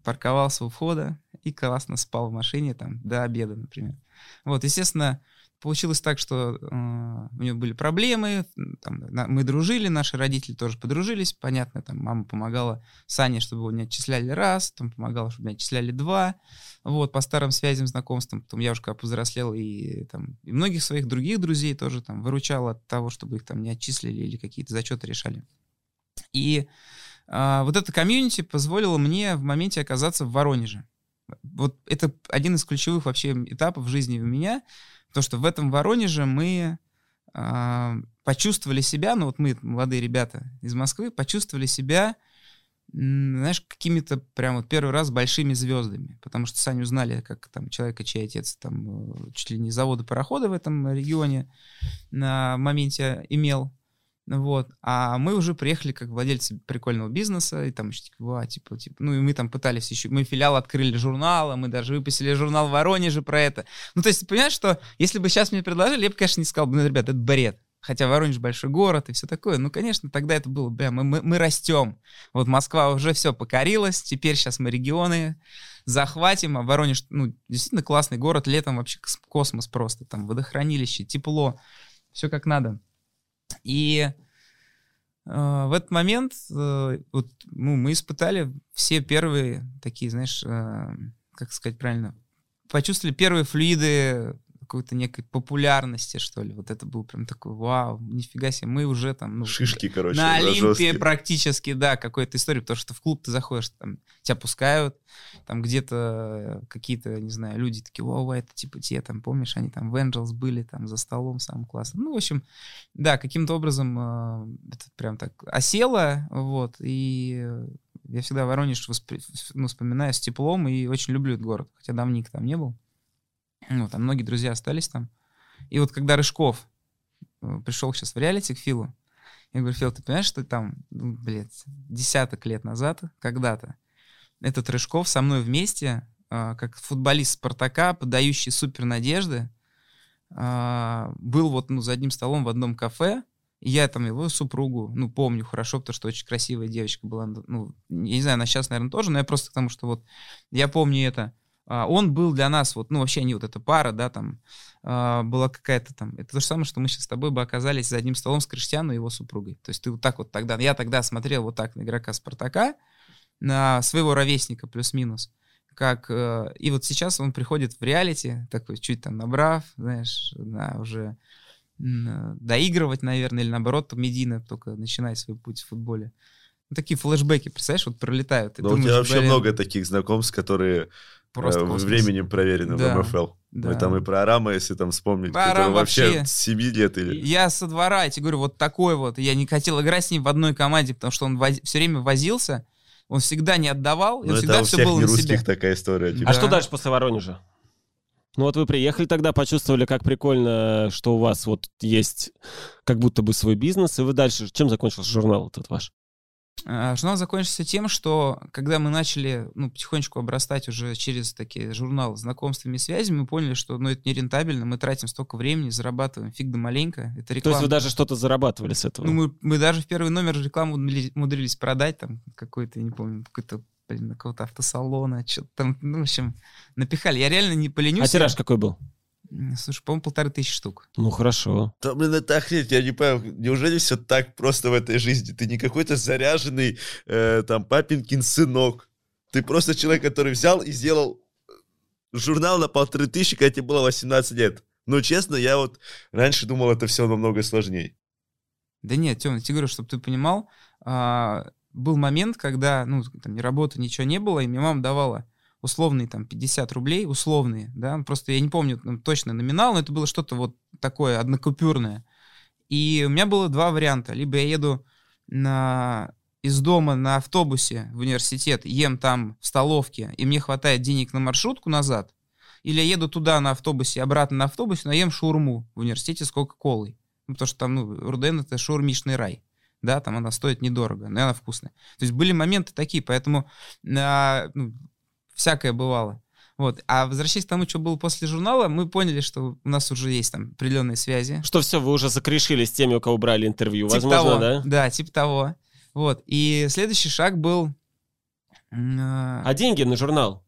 парковался у входа и классно спал в машине там до обеда, например. Вот, естественно, Получилось так, что э, у него были проблемы, там, на, мы дружили, наши родители тоже подружились, понятно, там мама помогала Сане, чтобы его не отчисляли раз, там помогала, чтобы не отчисляли два, вот, по старым связям, знакомствам, потом я уже когда повзрослел и там, и многих своих других друзей тоже там выручал от того, чтобы их там не отчислили или какие-то зачеты решали. И э, вот эта комьюнити позволила мне в моменте оказаться в Воронеже. Вот это один из ключевых вообще этапов жизни у меня, то, что в этом Воронеже мы э, почувствовали себя, ну вот мы, молодые ребята из Москвы, почувствовали себя, знаешь, какими-то прям вот первый раз большими звездами, потому что Саню знали как там человека, чей отец там э, чуть ли не заводы парохода в этом регионе на моменте имел, вот. А мы уже приехали как владельцы прикольного бизнеса, и там еще типа, типа, типа, ну и мы там пытались еще, мы филиал открыли журнала, мы даже выпустили журнал в Воронеже про это. Ну, то есть, понимаешь, что если бы сейчас мне предложили, я бы, конечно, не сказал, ну, ребят, это бред. Хотя Воронеж большой город и все такое. Ну, конечно, тогда это было, бля, мы, мы, мы растем. Вот Москва уже все покорилась, теперь сейчас мы регионы захватим, а Воронеж, ну, действительно классный город, летом вообще космос просто, там водохранилище, тепло, все как надо. И э, в этот момент э, вот, ну, мы испытали все первые такие, знаешь, э, как сказать правильно, почувствовали первые флюиды какой-то некой популярности, что ли. Вот это был прям такой, вау, нифига себе, мы уже там... Ну, Шишки, короче. на Олимпе жесткие. практически, да, какой-то история, потому что в клуб ты заходишь, там тебя пускают, там где-то какие-то, не знаю, люди такие, вау, это типа те, там, помнишь, они там в Angels были, там, за столом самым классным. Ну, в общем, да, каким-то образом э, это прям так осело, вот, и я всегда Воронеж воспри- ну, вспоминаю с теплом и очень люблю этот город, хотя давненько там не был. Ну, там многие друзья остались там. И вот когда Рыжков э, пришел сейчас в реалити к Филу, я говорю, Фил, ты понимаешь, что там, ну, блядь, десяток лет назад, когда-то, этот Рыжков со мной вместе, а, как футболист Спартака, подающий супер надежды, а, был вот ну, за одним столом в одном кафе, и я там его супругу, ну, помню хорошо, потому что очень красивая девочка была, ну, я не знаю, она сейчас, наверное, тоже, но я просто потому что вот, я помню это, он был для нас, вот, ну, вообще они вот эта пара, да, там, а, была какая-то там, это то же самое, что мы сейчас с тобой бы оказались за одним столом с Криштиану и его супругой, то есть ты вот так вот тогда, я тогда смотрел вот так на игрока Спартака, на своего ровесника плюс-минус, как э, и вот сейчас он приходит в реалити, такой чуть там набрав, знаешь, на уже м, доигрывать, наверное, или наоборот, медийно только начинать свой путь в футболе. Ну, такие флешбеки, представляешь, вот пролетают. и Ну, у тебя думаешь, вообще блин, много таких знакомств, которые просто э, космос. временем проверены Да, в МФЛ. Мы да. там и про Арама, если там вспомнить, Арам который вообще вообще- с 7 лет или... Я со двора, я тебе говорю, вот такой вот. Я не хотел играть с ним в одной команде, потому что он все время возился, он всегда не отдавал, и Ну, он это всегда у все было на себя. такая история. типа. А Да. что дальше после Воронежа? Ну вот вы приехали тогда, почувствовали, как прикольно, что у вас вот есть как будто бы свой бизнес, и вы дальше... Чем закончился журнал этот ваш? А, Журнал закончился тем, что когда мы начали ну, потихонечку обрастать уже через такие журналы знакомствами и связями, мы поняли, что ну, это нерентабельно, мы тратим столько времени, зарабатываем фиг да маленько. Это То реклама. есть вы даже что-то зарабатывали с этого? Ну, мы, мы даже в первый номер рекламу умудрили- умудрились продать, там, какой-то, я не помню, какой-то, блин, какого-то автосалона, что-то там, ну, в общем, напихали. Я реально не поленюсь. а тираж какой был? Слушай, по-моему, полторы тысячи штук. Ну хорошо. Да, блин, это охренеть, я не понимаю, неужели все так просто в этой жизни? Ты не какой-то заряженный, э, там, папинкин сынок. Ты просто человек, который взял и сделал журнал на полторы тысячи, когда тебе было 18 лет. Но, честно, я вот раньше думал, это все намного сложнее. Да нет, Тём, я тебе говорю, чтобы ты понимал, а, был момент, когда, ну, там, ни работы, ничего не было, и мне мама давала условные там 50 рублей, условные, да, ну, просто я не помню ну, точно номинал, но это было что-то вот такое однокупюрное. И у меня было два варианта. Либо я еду на, из дома на автобусе в университет, ем там в столовке, и мне хватает денег на маршрутку назад, или я еду туда на автобусе, обратно на автобусе, но ем шаурму в университете с Кока-Колой. Ну, потому что там, ну, Руден — это шаурмичный рай. Да, там она стоит недорого, но она вкусная. То есть были моменты такие, поэтому а, ну, всякое бывало. Вот. А возвращаясь к тому, что было после журнала, мы поняли, что у нас уже есть там определенные связи. Что все, вы уже закрешили с теми, у кого брали интервью, Типа возможно, того. да? Да, типа того. Вот. И следующий шаг был... а, А деньги на журнал?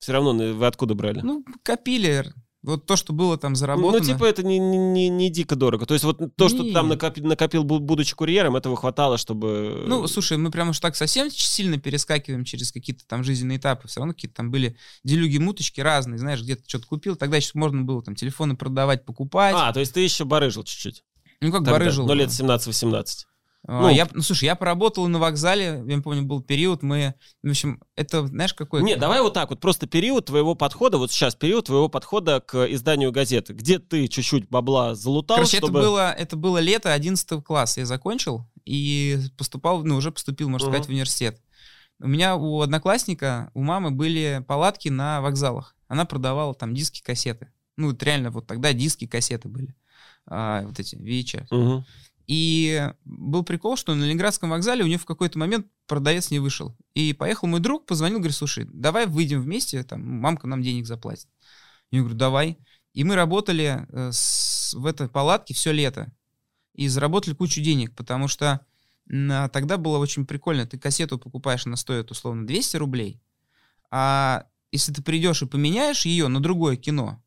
Все равно вы откуда брали? Ну, копили. Вот то, что было там Ну, заработано. типа, это не, не, не- дико дорого. То есть, вот то, что ты там накопил, накопил, бу- будучи курьером, этого хватало, чтобы... Ну, слушай, мы прям уж так совсем сильно перескакиваем через какие-то там жизненные этапы. Все равно какие-то там были делюги-муточки разные, знаешь, где-то что-то купил. Тогда еще можно было там телефоны продавать, покупать. А, то есть ты еще барыжил чуть-чуть. ну, как тогда, барыжил. Ну, лет 17-18. А, ну. я, ну, слушай, я поработал на вокзале, я помню, был период, мы, в общем, это, знаешь, какой... Не, давай вот так вот, просто период твоего подхода, вот сейчас период твоего подхода к изданию газеты, где ты чуть-чуть бабла залутал, Короче, чтобы... это, было, это было лето 11 класса, я закончил и поступал, ну, уже поступил, можно Мгм. сказать, в университет. У меня у одноклассника, у мамы были палатки на вокзалах. Она продавала там диски, кассеты. Ну, вот реально, вот тогда диски, кассеты были. А, вот эти, VHS. Мгм. И был прикол, что на Ленинградском вокзале у нее в какой-то момент продавец не вышел. И поехал мой друг, позвонил, говорит, слушай, давай выйдем вместе, там, мамка нам денег заплатит. Я говорю, давай. И мы работали э, с- в этой палатке все лето. И заработали кучу денег, потому что м, а, тогда было очень прикольно. Ты кассету покупаешь, она стоит условно 200 рублей, а если ты придешь и поменяешь ее на другое кино,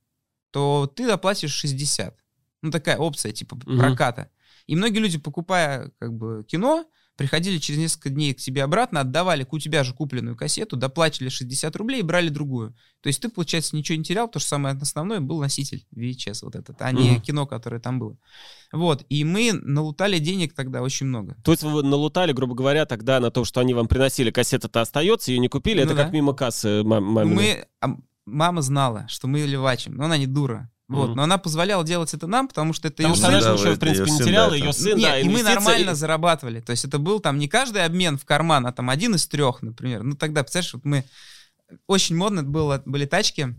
то ты доплатишь 60. Ну, такая опция, типа Мгм. проката. И многие люди, покупая как бы кино, приходили через несколько дней к тебе обратно, отдавали у тебя же купленную кассету, доплачивали 60 рублей и брали другую. То есть ты, получается, ничего не терял, потому что самое основное был носитель VHS вот этот, а не Мгм. кино, которое там было. Вот, и мы налутали денег тогда очень много. То есть вы налутали, грубо говоря, тогда на то, что они вам приносили, кассета-то остается, ее не купили, Ну это да. как мимо кассы мам- маминой. Мы, мама знала, что мы левачим, но она не дура. Вот, Мгм. но она позволяла делать это нам, потому что это Потому ее что она сын. же Да, ничего, в принципе, не теряла, да, ее сын, Нет, да, и мы нормально зарабатывали. То есть это был там не каждый обмен в карман, а там один из трех, например. Ну тогда, представляешь, вот мы... Очень модно было, были тачки,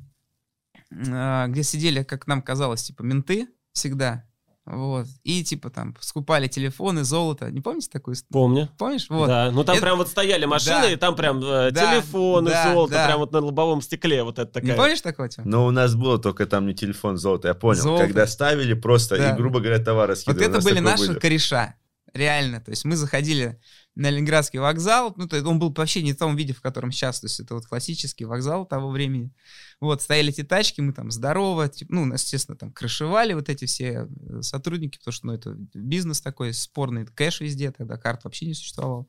а, где сидели, как нам казалось, типа менты всегда. Вот. И типа там скупали телефоны, золото. Не помните такую историю? Помню. Помнишь? Вот. Да, ну там Это- прям вот стояли машины, Да. и там прям э, Да, телефоны, да, золото, да. прям вот на лобовом стекле вот это Не такая. помнишь такого, Тём? Но у нас было только там не телефон золото, я понял. Золото. Когда ставили просто Да. и, грубо говоря, товары Вот скидывали. У это были наши были. кореша. Реально. То есть мы заходили на Ленинградский вокзал. Ну, то есть он был вообще не в том виде, в котором сейчас. То есть это вот классический вокзал того времени. Вот, стояли эти тачки, мы там здорово, типа, ну, нас, естественно, там крышевали вот эти все э, сотрудники, потому что, ну, это бизнес такой спорный, кэш везде, тогда карт вообще не существовало.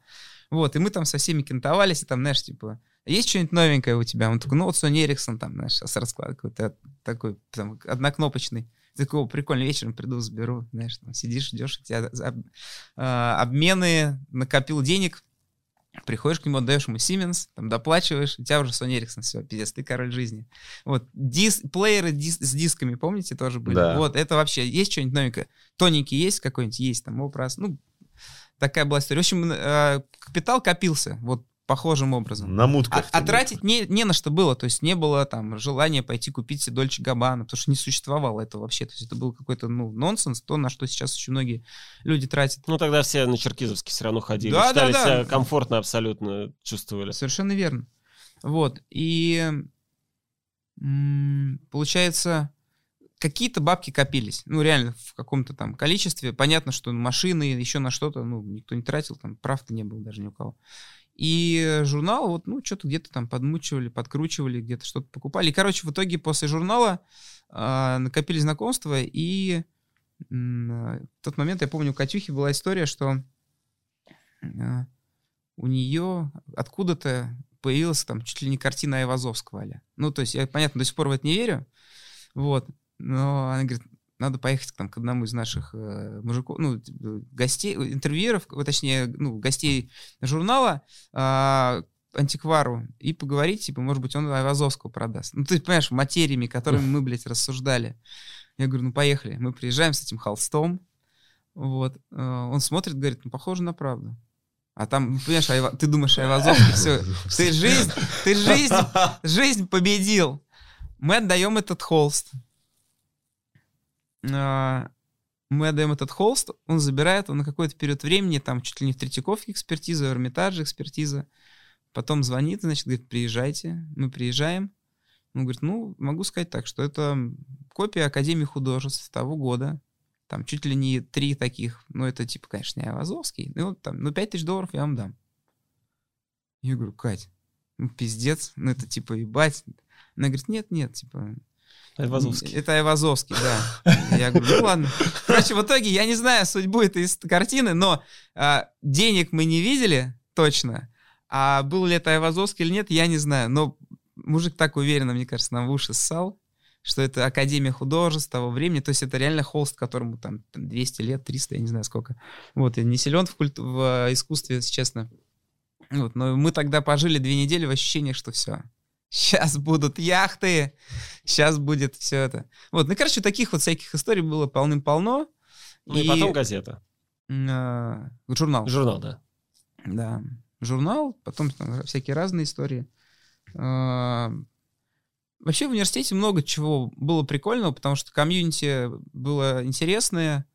Вот, и мы там со всеми кентовались, и там, знаешь, типа, есть что-нибудь новенькое у тебя? Он такой, ну, вот Sony Ericsson, там, знаешь, с раскладкой, какой-то такой, там, однокнопочный. Такого прикольно, вечером приду, заберу, знаешь, там сидишь, ждешь, у тебя об- а, обмены, накопил денег, приходишь к нему, отдаешь ему Siemens, там доплачиваешь, у тебя уже Sony Ericsson, все, пиздец, ты король жизни. Вот, дис, плееры дис- с дисками, помните, тоже были? Да. Вот, это вообще, есть что-нибудь новенькое? Тоненький есть какой-нибудь? Есть, там, образ, ну, такая была история. В общем, э, капитал копился, вот, похожим образом. На А, мутках. а тратить не, не на что было, то есть не было там желания пойти купить себе Дольче Габбана, потому что не существовало этого вообще, то есть это был какой-то, ну, нонсенс, то, на что сейчас очень многие люди тратят. Ну тогда все на Черкизовский все равно ходили, Да, да, считали да. себя комфортно абсолютно чувствовали. Совершенно верно. Вот, и получается, какие-то бабки копились, ну, реально, в каком-то там количестве. Понятно, что машины, еще на что-то, ну, никто не тратил, там, прав-то не было даже ни у кого. И журнал, вот, ну, что-то где-то там подмучивали, подкручивали, где-то что-то покупали. И, короче, в итоге после журнала а, накопили знакомства, и а, в тот момент, я помню, у Катюхи была история, что а, у нее откуда-то появилась там чуть ли не картина Айвазовского аля. Ну, то есть, я, понятно, до сих пор в это не верю, вот, но она говорит, надо поехать там, к одному из наших э, мужиков, ну, т- э, гостей, э, интервьюеров, э, точнее, ну, гостей журнала, а, антиквару, и поговорить, типа, может быть, он Айвазовского продаст. Ну, ты понимаешь, материями, которыми мы, блядь, рассуждали. Я говорю, ну, поехали. Мы приезжаем с этим холстом, вот, э, он смотрит, говорит, ну, похоже на правду. А там, ну, понимаешь, Айва- ты думаешь, Айвазовский, все, ты жизнь, ты жизнь, жизнь победил. Мы отдаем этот холст. А, Мы отдаем этот холст, он забирает, он на какой-то период времени, там чуть ли не в Третьяковке экспертиза, в Эрмитаже экспертиза. Потом звонит, значит, говорит, приезжайте. Мы приезжаем. Он говорит, ну, могу сказать так, что это копия Академии художеств того года. Там чуть ли не три таких. Ну, это типа, конечно, не Айвазовский. Ну, там, ну, пять тысяч долларов я вам дам. Я говорю, Кать, ну, пиздец, ну, это типа, ебать. Она говорит, нет, нет, типа, Айвазовский. это Айвазовский, да. Я говорю, ну ладно. Короче, в итоге я не знаю судьбу этой картины, но а, денег мы не видели точно. А был ли это Айвазовский или нет, я не знаю. Но мужик так уверенно, мне кажется, нам в уши ссал, что это Академия художеств того времени. То есть это реально холст, которому там там 200 лет, 300, я не знаю сколько. Вот, я не силен в, культу- в искусстве, если честно. Вот, но мы тогда пожили две недели в ощущениях, что все. Сейчас будут яхты, сейчас будет все это. Вот, ну, короче, таких вот всяких историй было полным-полно. Ну и потом газета. э, журнал. Журнал, да. Да, журнал, потом там всякие разные истории. А, Вообще в университете много чего было прикольного, потому что комьюнити было интересное.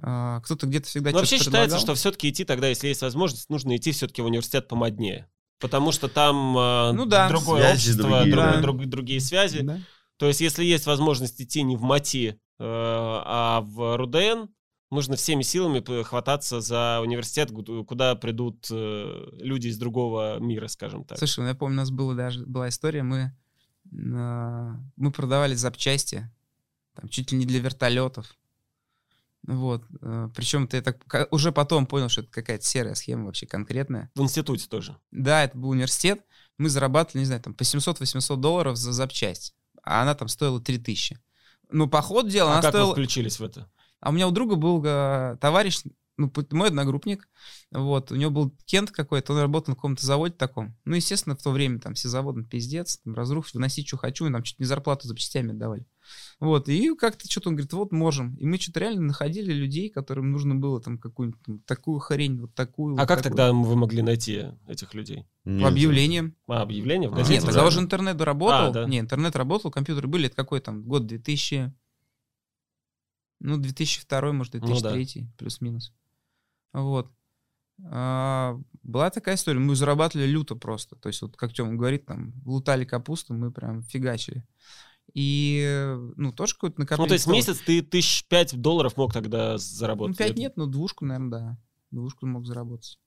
а, Кто-то где-то всегда Но вообще что-то считается, что все-таки идти тогда, если есть возможность, нужно идти все-таки в университет помоднее. Потому что там э, Ну да. другое Связи общество, другие, друг- да. друг- другие связи. Да. То есть, если есть возможность идти не в МАТИ, э, а в РУДН, нужно всеми силами хвататься за университет, ку- куда придут э, люди из другого мира, скажем так. Слушай, ну я помню, у нас была даже была история, мы, а, мы продавали запчасти, там, чуть ли не для вертолетов. Вот. Причем ты так уже потом понял, что это какая-то серая схема вообще конкретная. В институте тоже. Да, это был университет. Мы зарабатывали, не знаю, там по 700-800 долларов за запчасть. А она там стоила 3000. Ну, по ходу дела, А она как вы стоила... включились в это? А у меня у друга был э, товарищ, ну, мой одногруппник, вот, у него был Кент какой-то, он работал на каком-то заводе таком. Ну, естественно, в то время там все заводы, пиздец, там, разрух, выносить, что хочу, и нам чуть не зарплату за частями отдавали. Вот, и как-то что-то он говорит, вот можем. И мы что-то реально находили людей, которым нужно было там какую-нибудь там такую хрень, вот такую. А вот как такую. тогда вы могли найти этих людей? Нет. По объявлениям. А, объявление в А, газете? Нет, тогда да. уже интернет работал. А, да. Не, интернет работал, компьютеры были, это какой там, год 2000... Ну, 2002, может, Ну да. 2003, плюс-минус. Вот. А, была такая история, мы зарабатывали люто просто. То есть, вот как Тёма говорит, там, лутали капусту, мы прям фигачили. И, э, ну, тоже какой-то накопление. Ну, то есть в месяц ты тысяч пять долларов мог тогда Ну, заработать? 5 Или- нет, но двушку, наверное, да. Двушку мог заработать.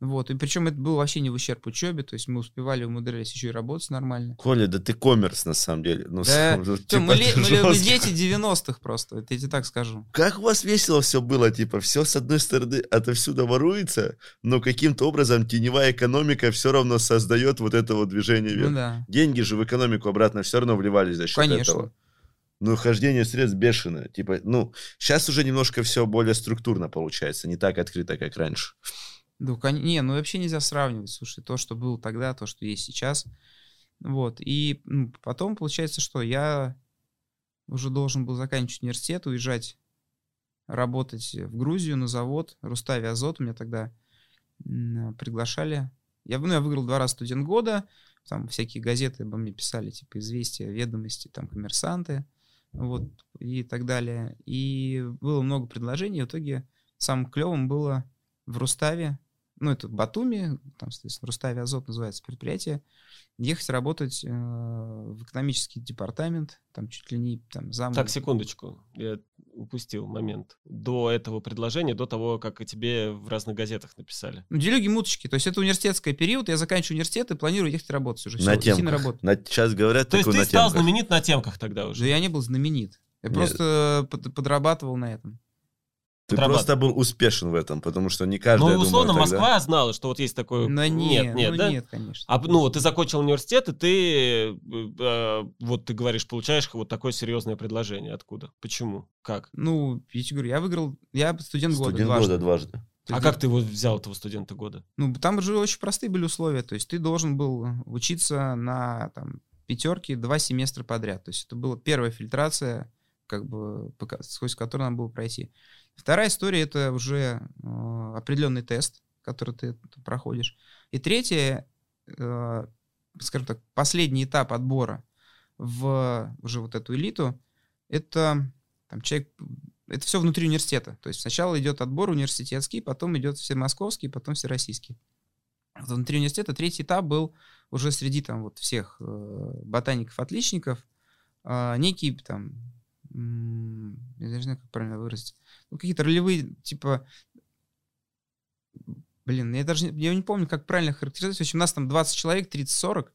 Вот, и причем это было вообще не в ущерб учебе, то есть мы успевали, умудрялись еще и работать нормально. Коля, да ты коммерс на самом деле. Ну, Да, сам- (laughs) Тём, типа, мы, ты мы мы дети 90-х просто, это я тебе так скажу. Как у вас весело все было, типа, все с одной стороны отовсюду воруется, но каким-то образом теневая экономика все равно создает вот это вот движение вверх. Ну да, Деньги же в экономику обратно все равно вливались за счет конечно. этого. Ну, хождение средств бешеное. Типа, ну, сейчас уже немножко все более структурно получается, не так открыто, как раньше. Да, кон- не, ну вообще нельзя сравнивать, слушай, то, что было тогда, то, что есть сейчас. Вот, и ну, потом получается, что я уже должен был заканчивать университет, уезжать работать в Грузию на завод Рустави Азот. Меня тогда приглашали. Я, ну, я выиграл два раза студент года. Там всякие газеты обо мне писали, типа «Известия», «Ведомости», там «Коммерсанты», вот, и так далее. И было много предложений. В итоге самым клевым было в Руставе, ну, это Батуми, там, соответственно, Руставе Азот называется предприятие, ехать работать э, в экономический департамент, там чуть ли не там зам... Так, секундочку. Я упустил момент. До этого предложения, до того, как и тебе в разных газетах написали. Ну, делюги-муточки. То есть это университетский период, я заканчиваю университет и планирую ехать работать уже. на идти на темках. работу. На, сейчас говорят, То есть ты на стал темках. знаменит на темках тогда уже? Да я не был знаменит. Я Нет. просто под- подрабатывал на этом. Ты просто был успешен в этом, потому что не каждый, Ну, я думаю, условно, тогда- Москва знала, что вот есть такой... Но нет, нет, нет, ну, да? нет, конечно. А, ну, вот ты закончил университет, и ты, э, э, вот ты говоришь, получаешь вот такое серьезное предложение. Откуда? Почему? Как? Ну, я тебе говорю, я выиграл, я студент, года Студент дважды. года дважды. А как ты его взял, этого студента года? Ну, там же очень простые были условия. То есть ты должен был учиться на там, пятерке два семестра подряд. То есть это была первая фильтрация, как бы, сквозь которую нам было пройти. Вторая история — это уже э, определенный тест, который ты проходишь. И третья, э, скажем так, последний этап отбора в уже вот эту элиту, это там человек, это все внутри университета. То есть сначала идет отбор университетский, потом идет все московский, потом всероссийский. Вот Внутри университета третий этап был уже среди там вот всех э, ботаников-отличников э, некий там, я даже не знаю, как правильно выразить, ну, какие-то ролевые, типа, блин, я даже не, я не помню, как правильно характеризовать. В общем, у нас там 20 человек, 30-40,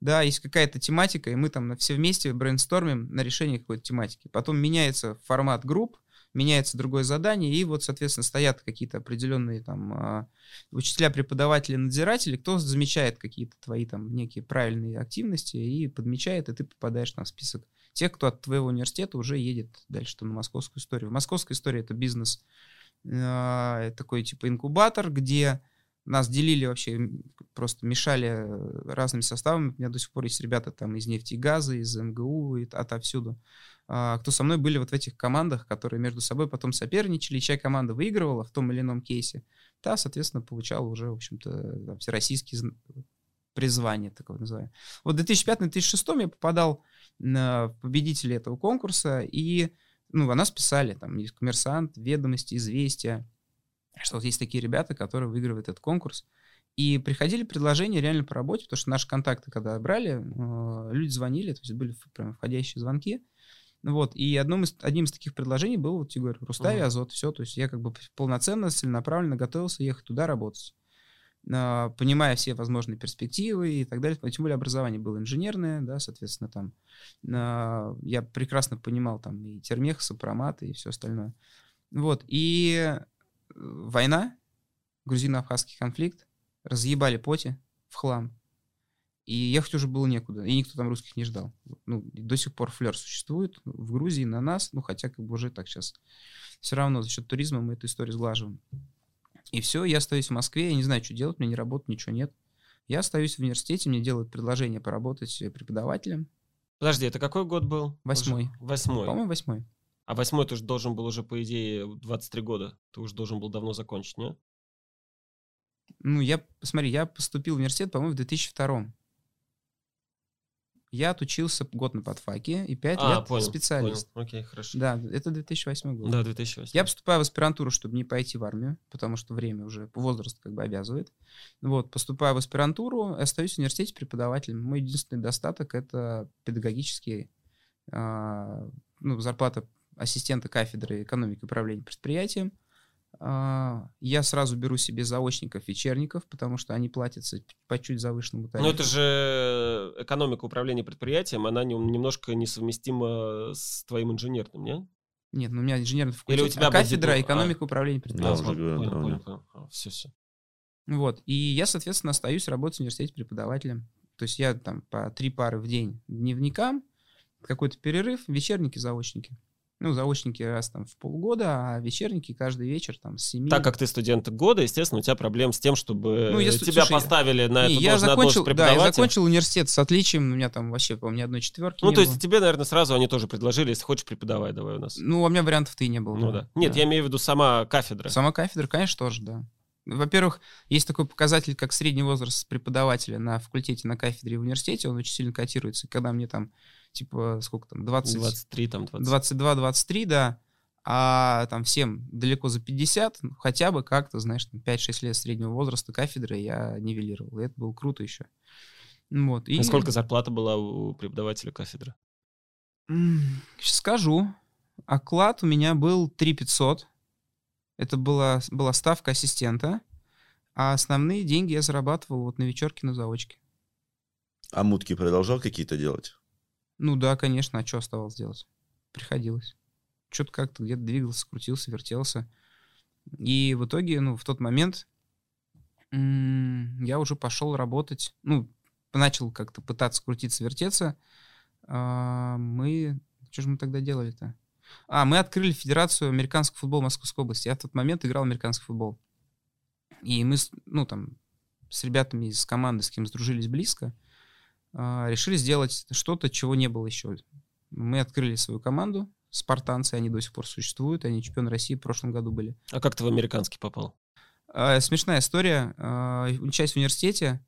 да, есть какая-то тематика, и мы там все вместе брейнстормим на решение какой-то тематики. Потом меняется формат групп, меняется другое задание, и вот, соответственно, стоят какие-то определенные там а, учителя, преподаватели, надзиратели, кто замечает какие-то твои там некие правильные активности и подмечает, и ты попадаешь на список тех, кто от твоего университета уже едет дальше там, на московскую историю. Московская история — это бизнес, э, такой типа инкубатор, где нас делили вообще, просто мешали э, разными составами. У меня до сих пор есть ребята там из нефти и газа, из МГУ, и отовсюду, а, кто со мной были вот в этих командах, которые между собой потом соперничали, чья команда выигрывала в том или ином кейсе, та, соответственно, получала уже, в общем-то, там, всероссийские призвания, так вот называемые. Вот в 2005-2006 я попадал на победителей этого конкурса, и ну, о нас писали, там, есть коммерсант, ведомости, известия, что вот есть такие ребята, которые выигрывают этот конкурс. И приходили предложения реально по работе, потому что наши контакты, когда брали, э, люди звонили, то есть были прям входящие звонки. Вот, и одном из, одним из таких предложений был, вот, я говорю, Рустави. Азот, все, то есть я как бы полноценно, целенаправленно готовился ехать туда работать, А, понимая все возможные перспективы и так далее, тем более образование было инженерное, да, соответственно, там, а, я прекрасно понимал там и термех, сопромат и все остальное. Вот, и э, война, грузино-абхазский конфликт, разъебали поти в хлам. И ехать уже было некуда, и никто там русских не ждал. Ну, до сих пор флер существует в Грузии на нас, ну, хотя как бы уже так сейчас. Все равно за счет туризма мы эту историю сглаживаем. И все, я остаюсь в Москве, я не знаю, что делать, мне не работать, ничего нет. Я остаюсь в университете, мне делают предложение поработать преподавателем. Подожди, это какой год был? Восьмой. Уже? Восьмой. По-моему, восьмой. А восьмой ты же должен был уже, по идее, 23 года. Ты уже должен был давно закончить, не? Ну, я, посмотри, я поступил в университет, по-моему, в 2002 я отучился год на подфаке и пять а, лет понял, специалист. Понял. Окей, хорошо. Да, это 2008 год. Да, 2008. Я поступаю в аспирантуру, чтобы не пойти в армию, потому что время уже, возраст как бы обязывает. Вот, поступаю в аспирантуру, остаюсь в университете преподавателем. Мой единственный достаток — это педагогический, э, ну, зарплата ассистента кафедры экономики и управления предприятием — я сразу беру себе заочников, вечерников, потому что они платятся по чуть завышенному тарифу. Но это же экономика управления предприятием, она немножко несовместима с твоим инженерным, не? Нет, ну у меня инженерный факультет, Или у тебя а кафедра будет... экономика а. управления предприятием. Да, уже понял, понял, понял, понял. Все, все. Вот, и я, соответственно, остаюсь работать в университете преподавателем. То есть я там по три пары в день дневникам, какой-то перерыв, вечерники, заочники. Ну, заочники раз там в полгода, а вечерники каждый вечер там с 7. Так как ты студент года, естественно, у тебя проблем с тем, чтобы Ну, я тебя слушай, поставили на Не, эту я должность закончил, да, я закончил университет с отличием, у меня там вообще, по-моему, ни одной четверки Ну, то было. есть тебе, наверное, сразу они тоже предложили, если хочешь, преподавай давай у нас. Ну, у меня вариантов-то и не было. Ну да. Нет, я имею в виду сама кафедра. Сама кафедра, конечно, тоже, да. Во-первых, есть такой показатель, как средний возраст преподавателя на факультете, на кафедре и в университете, он очень сильно котируется. Когда мне там, типа, сколько там, 20, 23, там, 20. 22-23, да, а там всем далеко за 50, ну, хотя бы как-то, знаешь, там 5-6 лет среднего возраста кафедры я нивелировал. И это было круто еще. Вот. И... А сколько зарплата была у преподавателя кафедры? Сейчас скажу. Оклад у меня был 3 500. Это была, была ставка ассистента. А основные деньги я зарабатывал вот на вечерке на заочке. А мутки продолжал какие-то делать? Ну да, конечно, а что оставалось делать? Приходилось. Что-то как-то где-то двигался, крутился, вертелся. И в итоге, ну, в тот момент я уже пошел работать, ну, начал как-то пытаться крутиться, вертеться. А, мы... Что же мы тогда делали-то? А, мы открыли Федерацию американского футбола Московской области. Я в тот момент играл американский футбол. И мы, ну, там, с ребятами из команды, с кем сдружились близко, решили сделать что-то, чего не было еще. Мы открыли свою команду, спартанцы, они до сих пор существуют, они чемпионы России в прошлом году были. А как ты в американский попал? А, Смешная история. А, Учась в университете,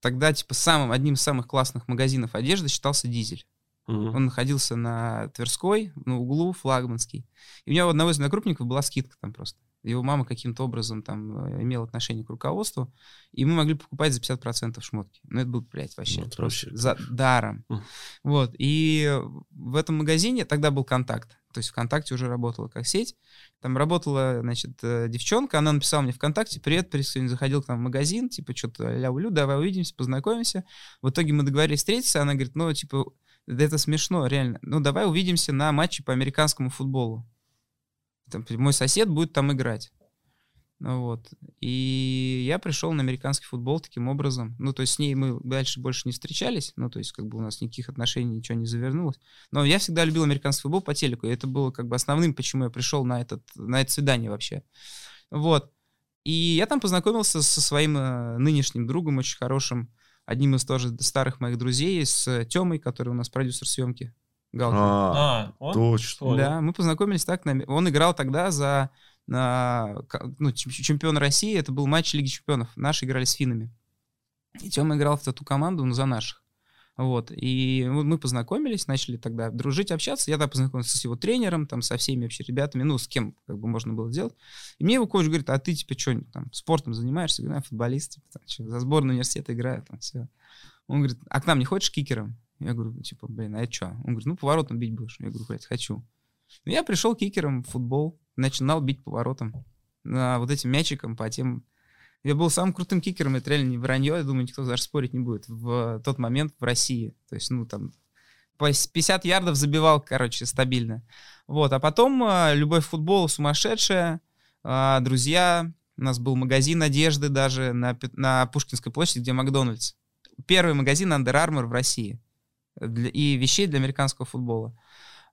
тогда, типа, самым, одним из самых классных магазинов одежды считался «Дизель». Мгм. Он находился на Тверской, на углу, флагманский. И у него у одного из однокрупников была скидка там просто. Его мама каким-то образом там э, имела отношение к руководству, и мы могли покупать за 50% шмотки. Ну, это был, блядь, вообще, Ну, это просто вообще за даром. Мгм. Вот, и в этом магазине тогда был контакт. То есть ВКонтакте уже работала как сеть. Там работала, значит, э, девчонка, она написала мне ВКонтакте, привет, привет, сегодня заходил к нам в магазин, типа, что-то ля-улю, давай увидимся, познакомимся. В итоге мы договорились встретиться, она говорит, ну, типа, да это смешно, реально. Ну, давай увидимся на матче по американскому футболу. Там, мой сосед будет там играть. Ну вот. И я пришел на американский футбол таким образом. Ну, то есть с ней мы дальше больше не встречались. Ну, то есть как бы у нас никаких отношений, ничего не завернулось. Но я всегда любил американский футбол по телеку. И это было как бы основным, почему я пришел на, этот, на это свидание вообще. Вот. И я там познакомился со своим э, нынешним другом, очень хорошим, одним из тоже старых моих друзей, с Темой, который у нас продюсер съемки. Галкин. А, А, он? точно. Да, мы познакомились так. на- Он играл тогда за на, ну, чем- чемпион России. Это был матч Лиги чемпионов. Наши играли с финнами. И Тёма играл в эту команду, ну, за наших. Вот. И мы мы познакомились, начали тогда дружить, общаться. Я тогда познакомился с его тренером, там, со всеми вообще ребятами, ну, с кем как бы можно было сделать. И мне его коуч говорит, а ты, типа, что, там, спортом занимаешься? Я говорю, «Да, футболист, типа, там, чё, за сборную университета играю, там, все. Он говорит, а к нам не хочешь кикером? Я говорю, типа, блин, а это что? Он говорит, ну, поворотом бить будешь. Я говорю, блядь, хочу. Ну, Я пришел кикером в футбол, начинал бить поворотом. А, вот этим мячиком по тем... Я был самым крутым кикером, это реально не вранье, я думаю, никто даже спорить не будет в тот момент в России. То есть, ну, там, по 50 ярдов забивал, короче, стабильно. Вот, а потом э, любовь к футболу сумасшедшая, э, друзья, у нас был магазин одежды даже на, на Пушкинской площади, где Макдональдс. Первый магазин Under Armour в России. Для- и вещей для американского футбола.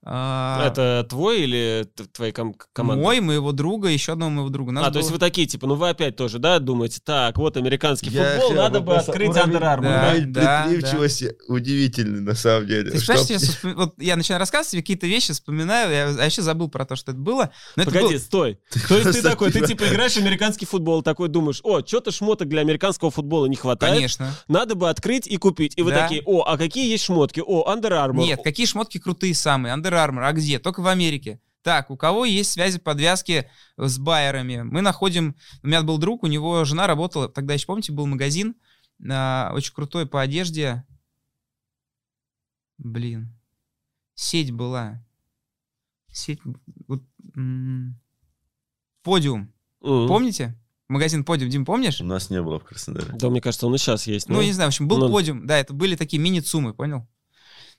А, Это твой или твоей ком- команды? Мой, моего друга, еще одного моего друга. Нас А, то есть было- вы такие, типа, ну вы опять тоже, да, думаете, так, вот американский Я футбол, надо бы открыть уровень- Under Armour, Да. да? Да, удивительный, на самом деле. Ты знаешь, я, (laughs) вспом- вот я начинаю рассказывать, тебе какие-то вещи вспоминаю, я вообще забыл про то, что это было. Но это Погоди, был- стой. (laughs) То есть ты такой, ты типа- типа играешь в американский футбол, такой думаешь, о, что-то шмоток для американского футбола не хватает, Конечно. надо бы открыть и купить. И вы Да. такие, о, а какие есть шмотки? О, Under Armour. Нет, какие шмотки крутые самые? Under Armour, а где? Только в Америке. Так, у кого есть связи, подвязки с байерами? Мы находим... У меня был друг, у него жена работала, тогда еще, помните, был магазин, а, очень крутой по одежде. Блин. Сеть была. Сеть... вот, м, Подиум. Мгм. Помните? Магазин Подиум, Дим, помнишь? У нас не было в Краснодаре. Да, мне кажется, он и сейчас есть. Ну, ну. не знаю, в общем, был Ну. подиум. Да, это были такие мини-цумы, понял?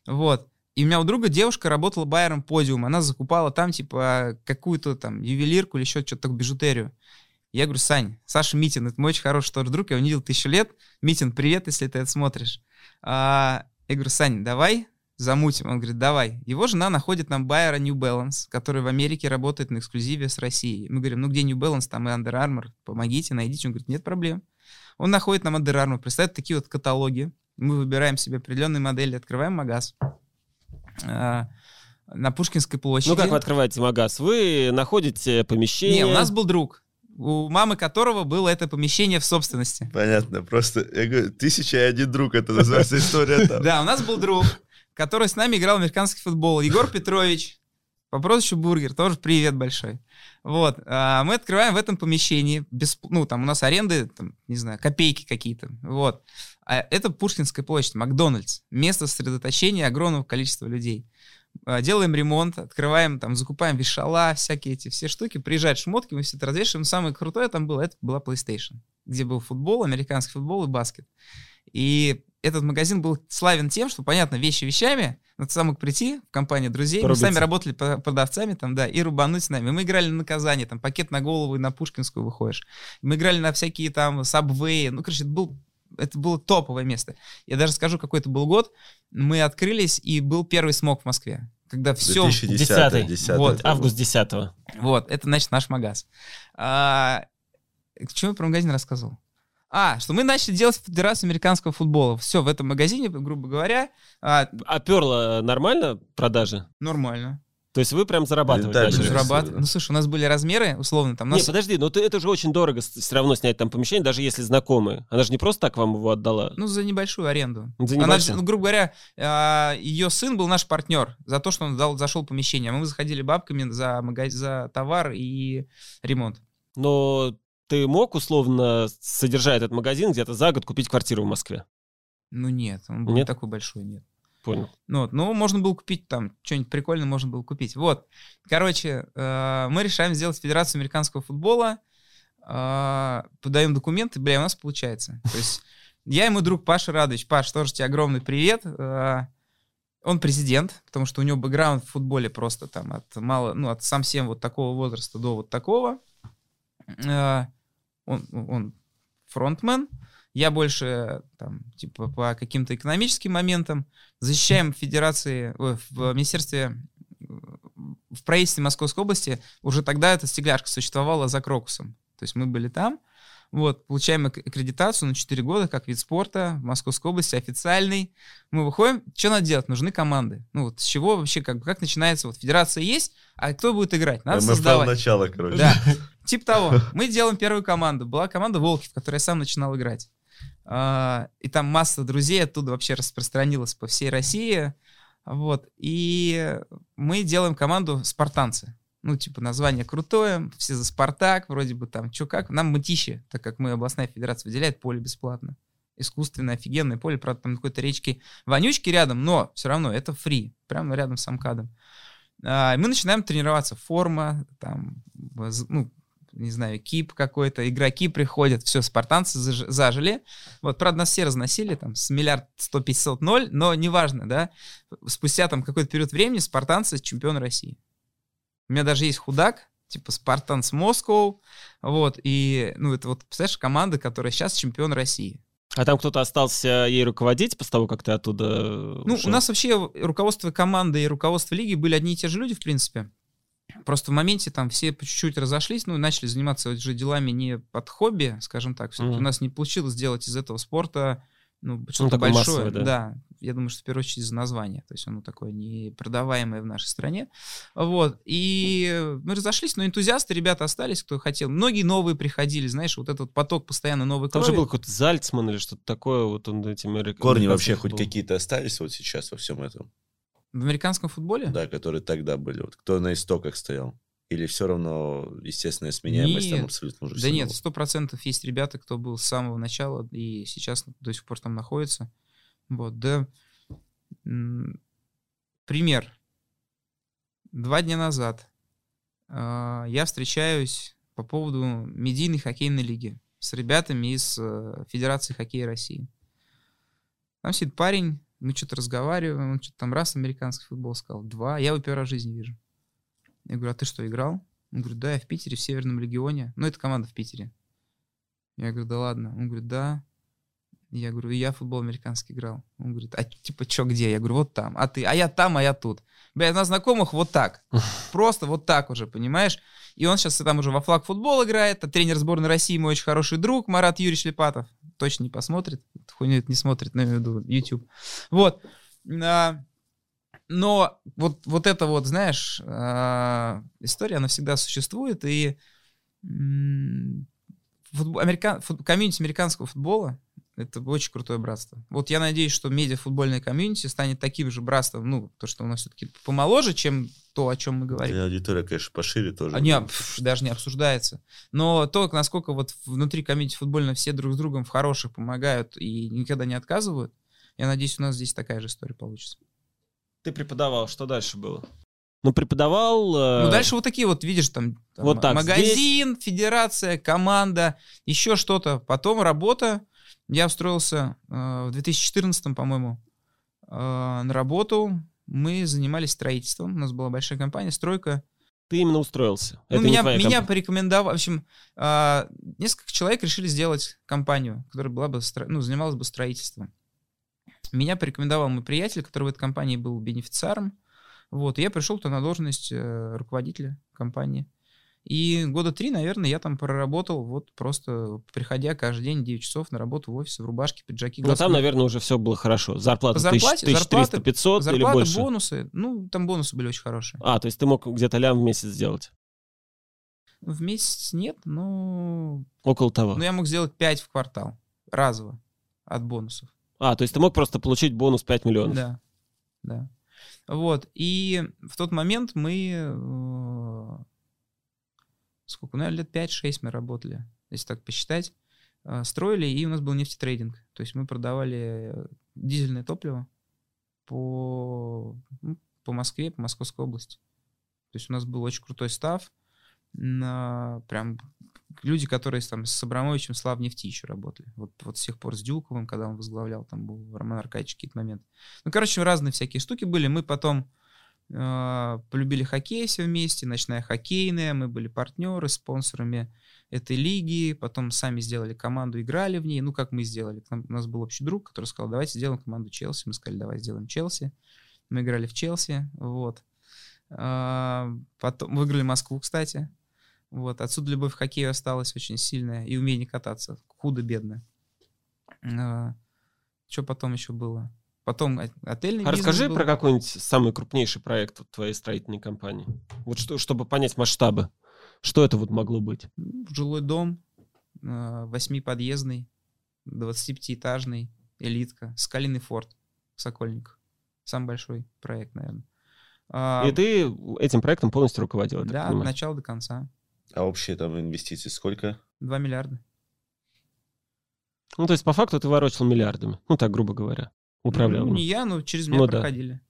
Вот. И у меня у друга девушка работала байером подиум. Она закупала там, типа, какую-то там ювелирку или еще что-то бижутерию. Я говорю, Сань, Саша Митин, это мой очень хороший тоже друг, я его не видел тысячу лет. Митин, привет, если ты это смотришь. А, я говорю, Сань, давай замутим. Он говорит, давай. Его жена находит нам байера New Balance, который в Америке работает на эксклюзиве с Россией. Мы говорим, ну где New Balance, там и Under Armour, помогите, найдите. Он говорит, нет проблем. Он находит нам Under Armour, представляет такие вот каталоги. Мы выбираем себе определенные модели, открываем магаз. А, на Пушкинской площади. Ну, как вы открываете магаз? Вы находите помещение... Не, у нас был друг, у мамы которого было это помещение в собственности. Понятно, просто, я говорю, тысяча и один друг, это называется история там. (laughs) Да, у нас был друг, который с нами играл в американский футбол. Егор Петрович, по прозвищу Бургер, тоже привет большой. Вот, а, мы открываем в этом помещении, без, ну, там у нас аренды, там, не знаю, копейки какие-то, вот. А это Пушкинская площадь, Макдональдс, место сосредоточения огромного количества людей. А, Делаем ремонт, открываем, там, закупаем вешала, всякие эти все штуки, приезжают шмотки, мы все это развешиваем. Самое крутое там было, это была PlayStation, где был футбол, американский футбол и баскет. И этот магазин был славен тем, что, понятно, вещи вещами, надо самому прийти в компанию друзей, мы Порубиться. сами работали продавцами там, да, и рубануть с нами. Мы играли на наказание, там, пакет на голову и на Пушкинскую выходишь. Мы играли на всякие там сабвеи, ну, короче, это, был, это было топовое место. Я даже скажу, какой это был год. Мы открылись, и был первый смог в Москве. Когда все... 2010 Десятый. 10 Вот, Август 10 Вот, это, значит, наш магаз. А, к чему я про магазин рассказывал? А, что мы начали делать Федерацию американского футбола. Все, в этом магазине, грубо говоря, а, А перла нормально продажи? нормально. То есть вы прям начали? Конечно. Зарабатывать. Ну, слушай, у нас были размеры, условно, там... у Не, нас- подожди, но ты, это же очень дорого все равно снять там помещение, даже если знакомые. Она же не просто так вам его отдала. Ну, за небольшую аренду. За Она, небольшую. ну, грубо говоря, а, ее сын был наш партнер за то, что он дал, зашел в помещение. А мы заходили бабками за, магаз... за товар и ремонт. Но ты мог условно, содержа этот магазин, где-то за год купить квартиру в Москве? Ну, нет, он был Нет? не такой большой, нет. Понял. Ну, вот, ну, можно было купить там, что-нибудь прикольное можно было купить. Вот. Короче, э, мы решаем сделать Федерацию американского футбола, э, подаем документы, бля, у нас получается. То есть я и мой друг Паша Радович. Паш, тоже тебе огромный привет. Э, он президент, потому что у него бэкграунд в футболе просто там от мало, ну, от совсем вот такого возраста до вот такого. Э, он, он фронтмен. Я больше там, типа, по каким-то экономическим моментам. Защищаем в Федерации, ой, в Министерстве, э, в правительстве Московской области. Уже тогда эта стегляшка существовала за Крокусом. То есть мы были там. Вот, получаем ак- аккредитацию на 4 года как вид спорта в Московской области, официальный. Мы выходим, что надо делать? Нужны команды. Ну вот с чего вообще, как, как начинается? Вот федерация есть, а кто будет играть? Надо МФЛ создавать. начало, короче. Да, (laughs) типа того. (laughs) Мы делаем первую команду. Была команда Волки, в которой я сам начинал играть. А, И там масса друзей оттуда вообще распространилась по всей России. Вот. И мы делаем команду «Спартанцы». Ну, типа, название крутое, все за «Спартак», вроде бы там, чё как. Нам мытищи, так как мы областная федерация выделяет поле бесплатно. Искусственное, офигенное поле, правда, там какой-то речке вонючки рядом, но все равно это фри, прямо рядом с Амкадом. А, мы начинаем тренироваться. Форма, там, ну, не знаю, кип какой-то, игроки приходят, все, спартанцы заж- зажили. Вот, правда, нас все разносили, там, с миллиард сто пятьдесят ноль, но неважно, да. Спустя там какой-то период времени спартанцы чемпион России. У меня даже есть худак, типа Спартанс Москва, вот, и, ну, это вот, представляешь, команда, которая сейчас чемпион России. А там кто-то остался ей руководить после того, как ты оттуда Ну, ушел? у нас вообще руководство команды и руководство лиги были одни и те же люди, в принципе. Просто в моменте там все по чуть-чуть разошлись, ну, и начали заниматься уже делами не под хобби, скажем так. Всё-таки Мгм. У нас не получилось сделать из этого спорта, ну, что-то такое большое. массовое, да. я думаю, что в первую очередь из-за названия. То есть оно такое не продаваемое в нашей стране. Вот. И мы разошлись, но энтузиасты, ребята остались, кто хотел. Многие новые приходили, знаешь, вот этот поток постоянно новой Там крови. же был какой-то Зальцман или что-то такое, вот он этим Корни вообще хоть футбол. какие-то остались вот сейчас во всем этом? В американском футболе? Да, которые тогда были. Вот кто на истоках стоял? Или все равно естественная сменяемость там Нет. абсолютно уже Да нет, сто процентов есть ребята, кто был с самого начала и сейчас до сих пор там находится. Вот, да. Пример. Два дня назад а, я встречаюсь по поводу медийной хоккейной лиги с ребятами из э, Федерации хоккея России. Там сидит парень, мы что-то разговариваем, он что-то там раз американский футбол сказал, два, я его первый раз в жизни вижу. Я говорю, а ты что, играл? Он говорит, да, я в Питере, в Северном регионе. Ну, это команда в Питере. Я говорю, да ладно. Он говорит, да. Я говорю, я футбол американский играл. Он говорит, а типа что, где? Я говорю, вот там. А ты? А я там, а я тут. Бля, на знакомых вот так. (laughs) Просто вот так уже, понимаешь? И он сейчас там уже во флаг футбол играет, а тренер сборной России мой очень хороший друг Марат Юрьевич Липатов. Точно не посмотрит, эту хуйню это не смотрит, в виду YouTube. Вот. А, но вот, вот это вот, знаешь, а, история, она всегда существует, и футбол- американ- фут- комьюнити американского футбола это очень крутое братство. Вот я надеюсь, что медиафутбольное комьюнити станет таким же братством, ну, то, что у нас все-таки помоложе, чем то, о чем мы говорим. И аудитория, конечно, пошире тоже. А, не, пф, даже не обсуждается. Но то, насколько вот внутри комьюнити футбольно все друг с другом в хороших помогают и никогда не отказывают, я надеюсь, у нас здесь такая же история получится. Ты преподавал, что дальше было? Ну, преподавал... э, Ну, дальше вот такие вот, видишь, там, там Вот так, магазин, федерация, команда, еще что-то. Потом работа. Я устроился э, в 2014, по-моему, э, на работу. Мы занимались строительством. У нас была большая компания, стройка. Ты именно устроился. Ну, Это меня, меня порекомендовал, в общем, а, несколько человек решили сделать компанию, которая была бы, стро- ну, занималась бы строительством. Меня порекомендовал мой приятель, который в этой компании был бенефициаром. Вот, и я пришел туда на должность э, руководителя компании. И года три, наверное, я там проработал, вот просто приходя каждый день 9 часов на работу в офис в рубашке, пиджаке. Но Ну, там, наверное, уже все было хорошо. Зарплата зарплате- 1300, 500 или Зарплата, больше? бонусы, ну, там бонусы были очень хорошие. А, то есть ты мог где-то лям в месяц сделать? В месяц нет, но Около того. Ну, я мог сделать 5 в квартал. Разово. От бонусов. А, то есть ты мог просто получить бонус 5 миллионов? Да. Да. Вот. И в тот момент мы... э, Сколько? Ну, лет 5-6 мы работали, если так посчитать. Э, Строили, и у нас был нефтетрейдинг. То есть мы продавали э, дизельное топливо по, ну, по Москве, по Московской области. То есть у нас был очень крутой став. На, прям люди, которые там с Абрамовичем Слав нефти еще работали. Вот, вот с тех пор с Дюковым, когда он возглавлял, там был Роман Аркадьевич какие-то моменты. Ну, короче, разные всякие штуки были. Мы потом э, полюбили хоккей все вместе, ночная хоккейная, мы были партнеры, спонсорами этой лиги, потом сами сделали команду, играли в ней. Ну, как мы сделали? К нам- у нас был общий друг, который сказал, давайте сделаем команду Челси. Мы сказали, давай сделаем Челси. Мы играли в Челси, вот. А, Потом выиграли Москву, кстати. Вот. Отсюда любовь к хоккею осталась очень сильная. И умение кататься. Худо-бедно. Что потом еще было? Потом отельный А расскажи был. про какой-нибудь самый крупнейший проект твоей строительной компании. Вот что, чтобы понять масштабы. Что это вот могло быть? Жилой дом, а, восьмиподъездный, 25-этажный, элитка, скалиный форт в Сокольниках. Самый большой проект, наверное. А, И ты этим проектом полностью руководил, да, от начала до конца. А общие там инвестиции сколько? 2 миллиарда. Ну, то есть, по факту ты ворочил миллиардами. Ну, так, грубо говоря. Управлял. Ну, не я, но через меня Ну да. проходили.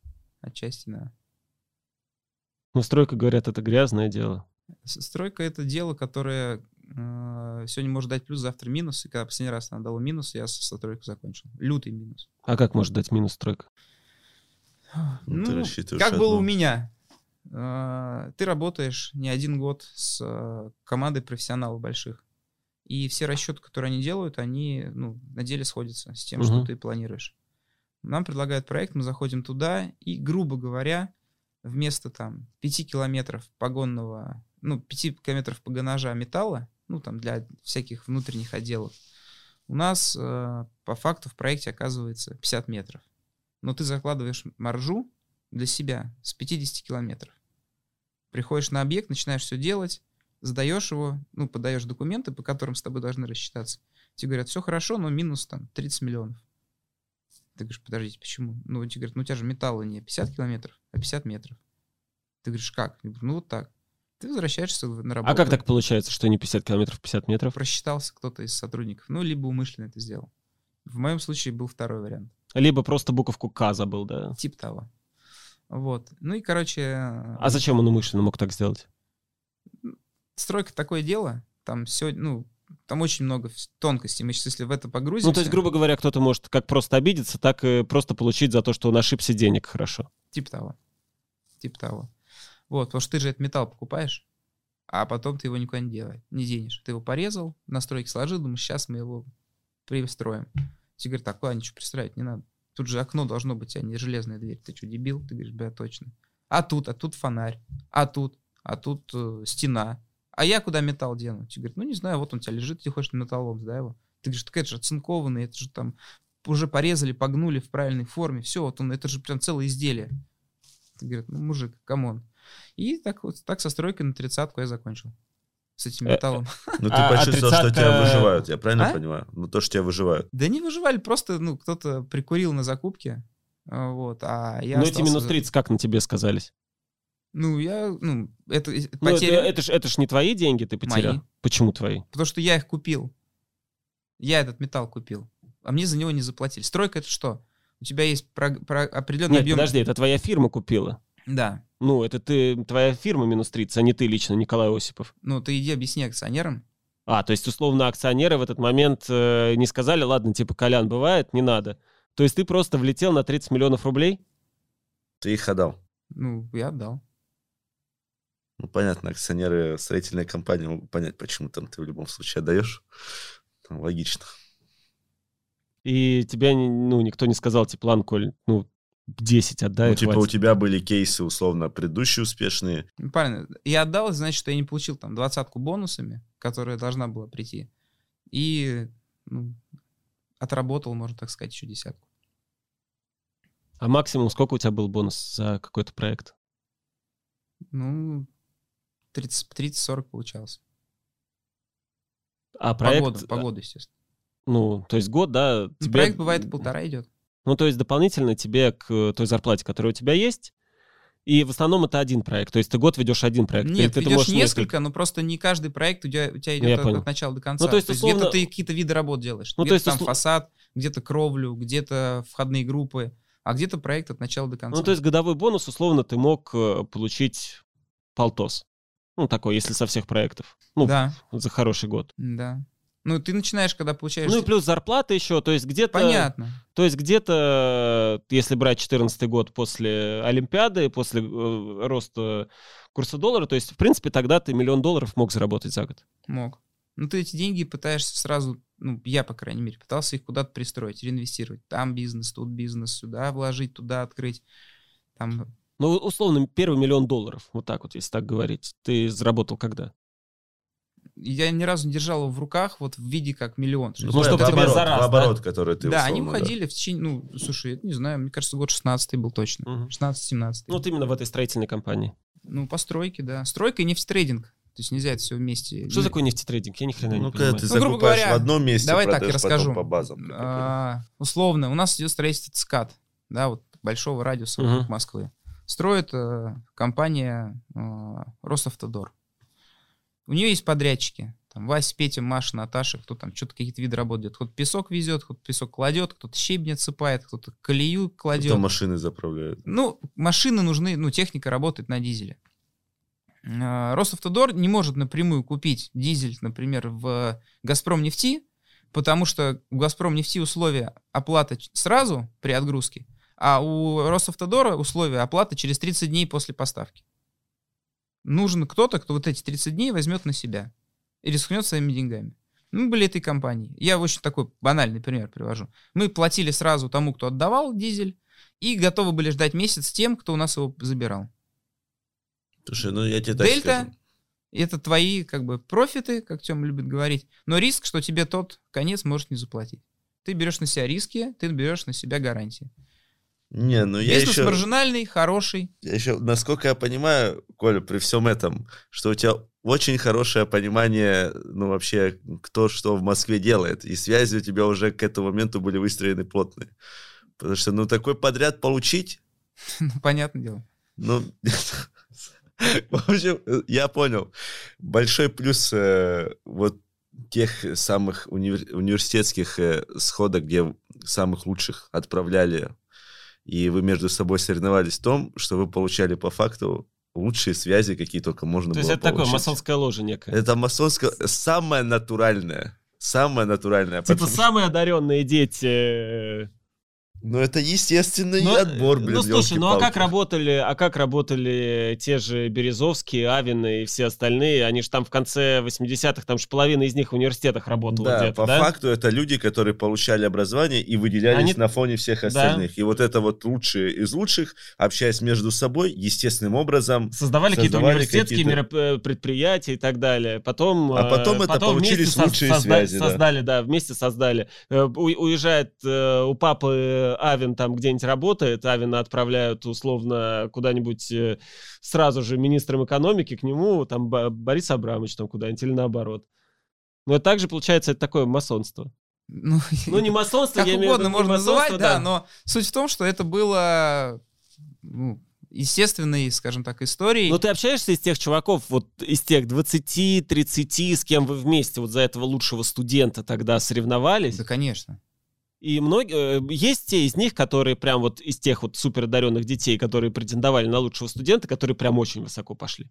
Отчасти, да. Ну, стройка, говорят, это грязное дело. Стройка это дело, которое э, сегодня может дать плюс, завтра минус. И когда последний раз она дала минус, я со стройку закончил. Лютый минус. А как может дать минус стройка? Ну, ты рассчитываешь как было одно. у меня. Э, Ты работаешь не один год с э, командой профессионалов больших. И все расчеты, которые они делают, они ну, на деле сходятся с тем, что Мгм. ты планируешь. Нам предлагают проект, мы заходим туда, и, грубо говоря, вместо там 5 километров погонного, ну, 5 километров погонажа металла, ну, там для всяких внутренних отделов, у нас э, по факту в проекте оказывается 50 метров. Но ты закладываешь маржу для себя с 50 километров. Приходишь на объект, начинаешь все делать, сдаешь его, ну, подаешь документы, по которым с тобой должны рассчитаться. Тебе говорят, все хорошо, но минус там 30 миллионов. Ты говоришь, подождите, почему? Ну, тебе говорят, ну у тебя же металла не 50 километров, а 50 метров. Ты говоришь, как? Я говорю, ну вот так. Ты возвращаешься на работу. А как так получается, что не 50 километров, 50 метров? Просчитался кто-то из сотрудников. Ну, либо умышленно это сделал. В моем случае был второй вариант. Либо просто буковку К забыл, да. Тип того. Вот. Ну и, короче, А зачем он умышленно мог так сделать? стройка такое дело. Там все, ну, там очень много тонкостей. Мы сейчас, если в это погрузимся... Ну, то есть, грубо говоря, кто-то может как просто обидеться, так и просто получить за то, что он ошибся денег хорошо. Тип того. Тип того. Вот, потому что ты же этот металл покупаешь, а потом ты его никуда не, делай, не денешь. Ты его порезал, настройки сложил, думаешь, сейчас мы его пристроим. Тебе говорят, так, ладно, ничего пристраивать не надо. Тут же окно должно быть, а не железная дверь. Ты что, дебил? Ты говоришь, да, точно. А тут, а тут фонарь, а тут, а тут э, стена. А я куда металл дену? Тебе говорят, ну не знаю, вот он у тебя лежит, ты хочешь на металлолом, сдай его. Ты говоришь, так это же оцинкованный, это же там уже порезали, погнули в правильной форме, все, вот он, это же прям целое изделие. Ты говорит, ну мужик, come on. И так вот, так со стройкой на тридцатку я закончил. С этим Э, металлом. Ну, ты А- а почувствовал, что тебя выживают, я правильно А? понимаю? Ну, то, что тебя выживают. Да не выживали, просто, ну, кто-то прикурил на закупке, вот, а я Но эти остался- минус 30 как на тебе сказались? Ну, я, ну, это Ну, это, потеря, это ж, это ж не твои деньги ты потерял. Мои. Почему твои? потому что я их купил. Я этот металл купил, а мне за него не заплатили. Стройка это что? У тебя есть про- про- определенный Нет, объем... подожди, это твоя фирма купила. Да. Ну, это ты, твоя фирма минус 30, а не ты лично, Николай Осипов. Ну, ты иди объясни акционерам. А, то есть, условно, акционеры в этот момент э, не сказали, ладно, типа, Колян, бывает, не надо. То есть ты просто влетел на 30 миллионов рублей? Ты их отдал. Ну, я отдал. Ну, понятно, акционеры строительной компании могут понять, почему там ты в любом случае отдаешь. Там логично. И тебя, ну, никто не сказал, типа, ладно, Коль, ну, 10 отдай, ну, типа, у хватит». тебя были кейсы, условно, предыдущие успешные. Ну, Правильно. Я отдал, значит, что я не получил там двадцатку бонусами, которая должна была прийти. И ну, отработал, можно так сказать, еще десятку. А максимум сколько у тебя был бонус за какой-то проект? Ну, 30 30-40 получалось. А проект, Погода, погода, естественно. ну, то есть год, да? Ну, тебе- проект бывает полтора идет. Ну, то есть дополнительно тебе к той зарплате, которая у тебя есть, и в основном это один проект. То есть ты год ведешь один проект. Нет, ты ведешь можешь несколько, но просто не каждый проект у тебя, у тебя Ну, идет от, понял. от начала до конца. Ну, то есть, где-то условно- ты какие-то виды работ делаешь. Ну, то где-то есть, там услов- фасад, где-то кровлю, где-то входные группы, а где-то проект от начала до конца. Ну, то есть годовой бонус, условно, ты мог э, получить полтос. Ну, такой, если со всех проектов. Ну, Да, за хороший год. да. Ну, ты начинаешь, когда получаешь... Ну и плюс зарплата еще, то есть где-то... Понятно. То есть где-то, э, если брать 2014 год после Олимпиады, после э, роста курса доллара, то есть, в принципе, тогда ты миллион долларов мог заработать за год. Мог. Ну, ты эти деньги пытаешься сразу, ну, я, по крайней мере, пытался их куда-то пристроить, реинвестировать. Там бизнес, тут бизнес, сюда вложить, туда открыть. Там, Ну, условно, первый миллион долларов, вот так вот, если так говорить, ты заработал когда? я ни разу не держал его в руках вот в виде как миллион. Ну, Ну, чтобы оборот, за раз, в оборот, который ты да, они условно, уходили в течение, ну, слушай, это не знаю, мне кажется, год 16 был точно. Мгм. 16-17. Ну, вот именно в этой строительной компании. Ну, постройки, да. Стройка и нефтетрейдинг. То есть нельзя это все вместе. Что Не- такое нефтетрейдинг? Я ни хрена не Ну, когда понимаю. ты Ну, грубо говоря, в одном месте, давай так, я расскажу. по базам. я. А, условно, у нас идет строительство ЦКАД, да, вот большого радиуса вокруг Москвы. Строит э, компания э, Росавтодор. У нее есть подрядчики. Там Вася, Петя, Маша, Наташа, кто там что-то какие-то виды работ делает. Кто-то песок везет, кто-то песок кладет, кто-то щебень отсыпает, кто-то колею кладет. Кто машины заправляет. Ну, машины нужны, ну, техника работает на дизеле. э, Росавтодор не может напрямую купить дизель, например, в Газпром нефти, потому что у Газпром нефти условия оплаты ч- сразу при отгрузке, а у Росавтодора условия оплаты через 30 дней после поставки. Нужен кто-то, кто вот эти 30 дней возьмет на себя и рискнет своими деньгами. Мы были этой компанией. Я очень такой банальный пример привожу. Мы платили сразу тому, кто отдавал дизель, и готовы были ждать месяц тем, кто у нас его забирал. Слушай, ну я тебе так Дельта скажу. это твои как бы профиты, как Тём любит говорить, но риск, что тебе тот конец может не заплатить. Ты берешь на себя риски, ты берешь на себя гарантии. Не, ну я Бизнес еще, маржинальный, хороший. я еще, насколько я понимаю, Коля, при всем этом, что у тебя очень хорошее понимание, ну, вообще, кто что в Москве делает, и связи у тебя уже к этому моменту были выстроены плотные. Потому что, ну, такой подряд получить, (laughs) Ну, понятное дело. ну, (laughs) в общем, я понял. Большой плюс э, вот тех самых универ- университетских э, сходок, где самых лучших отправляли, и вы между собой соревновались в том, что вы получали по факту лучшие связи, какие только можно То было есть это такое получить. масонская ложа некая. Это масонское, самое натуральное. Самое натуральное. Типа потому самые одаренные дети. Э, Ну, это естественный Ну, отбор, блин, Ну, слушай, ну а как работали, а как работали те же Березовские, Авины и все остальные? Они же там в конце 80-х, там же половина из них в университетах работала Да, где-то, по да? факту это люди, которые получали образование и выделялись Они- на фоне всех Да. остальных. И вот это вот лучшие из лучших, общаясь между собой, естественным образом. Создавали какие-то Создавали университетские какие-то- мероп- э, предприятия и так далее. Потом, А потом э, это получились лучшие созда- связи, да. Создали, да, вместе создали. Э, у- Уезжает э, у папы Авин там где-нибудь работает, Авина отправляют условно куда-нибудь э, сразу же министром экономики к нему, там Борис Абрамович там куда-нибудь или наоборот. Это также, получается, это такое масонство. Ну, (laughs) Ну, не масонство, как я имею угодно не можно называть, масонство, да, но суть в том, что это было ну, естественной, скажем так, историей. Но ты общаешься из тех чуваков, вот из тех 20-30, с кем вы вместе вот за этого лучшего студента тогда соревновались? Да, конечно. И многие, э, есть те из них, которые прям вот из тех вот супер одаренных детей, которые претендовали на лучшего студента, которые прям очень высоко пошли.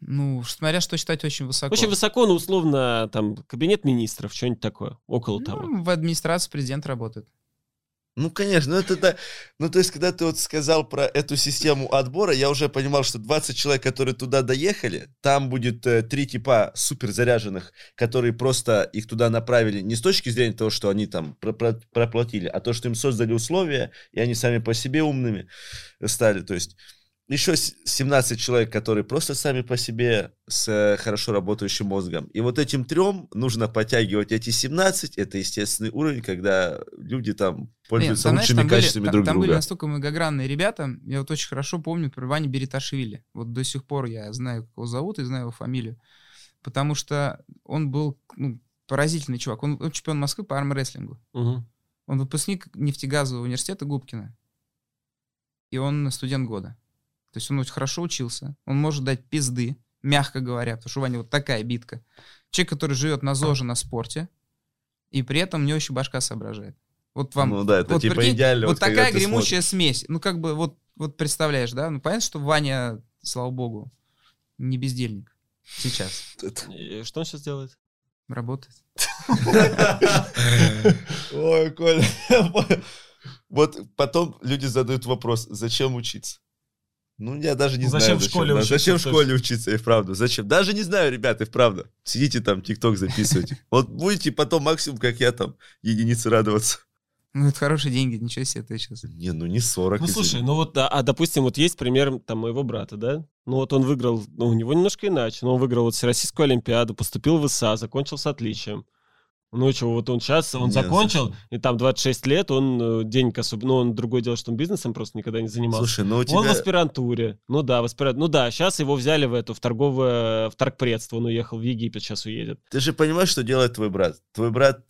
Ну, смотря что считать очень высоко. Очень высоко, ну, условно, там, кабинет министров, что-нибудь такое, около того. Ну, в администрации президент работает. Ну, конечно, ну это, да. Ну, то есть, когда ты вот сказал про эту систему отбора, я уже понимал, что 20 человек, которые туда доехали, там будет э, три типа супер заряженных, которые просто их туда направили не с точки зрения того, что они там про- про- проплатили, а то, что им создали условия, и они сами по себе умными стали. То есть, еще с- 17 человек, которые просто сами по себе с э, хорошо работающим мозгом. И вот этим трем нужно подтягивать эти 17. Это естественный уровень, когда люди там пользуются Нет, там, знаешь, лучшими там были- качествами там- друг там были друга. настолько многогранные ребята. Я вот очень хорошо помню про Ваню Бериташвили. Вот до сих пор я знаю, как его зовут, и знаю его фамилию. Потому что он был ну, поразительный чувак. Он, он чемпион Москвы по армрестлингу. Мгм. Он выпускник нефтегазового университета Губкина. И он студент года. То есть он очень хорошо учился. Он может дать пизды, мягко говоря, потому что у Вани вот такая битка. Человек, который живет на ЗОЖе, на спорте, и при этом у него еще башка соображает. Вот вам ну да, это вот типа прикинь, идеально. вот, когда такая гремучая смесь. Ну, как бы, вот, вот представляешь, да? Ну, понятно, что Ваня, слава богу, не бездельник сейчас. (laughs) смотришь. И Что он сейчас делает? Работает. (laughs) Ой, Коля. Вот потом люди задают вопрос, зачем учиться? Ну, я даже не Ну, знаю. зачем в школе да. учиться, Зачем в школе учиться, и вправду? Зачем? Даже не знаю, ребята, и вправду. Сидите там, тикток записывайте. (laughs) Вот будете потом максимум, как я там, единицы радоваться. Ну, это хорошие деньги, ничего себе ты сейчас. Не, ну не 40. Ну, слушай, ну вот, а, а, допустим, вот есть пример там моего брата, да? Ну вот он выиграл, ну у него немножко иначе, но он выиграл вот Всероссийскую Олимпиаду, поступил в ИСА, закончил с отличием. Ну что, вот он сейчас, он Не, закончил, и там 26 лет, он э, денег особо, ну он другое дело, что он бизнесом просто никогда не занимался. Слушай, ну у Он в тебя... аспирантуре. Ну да, в аспирантуре. Ну да, сейчас его взяли в эту, в торговое, в торгпредство. Он уехал в Египет, сейчас уедет. Ты же понимаешь, что делает твой брат? Твой брат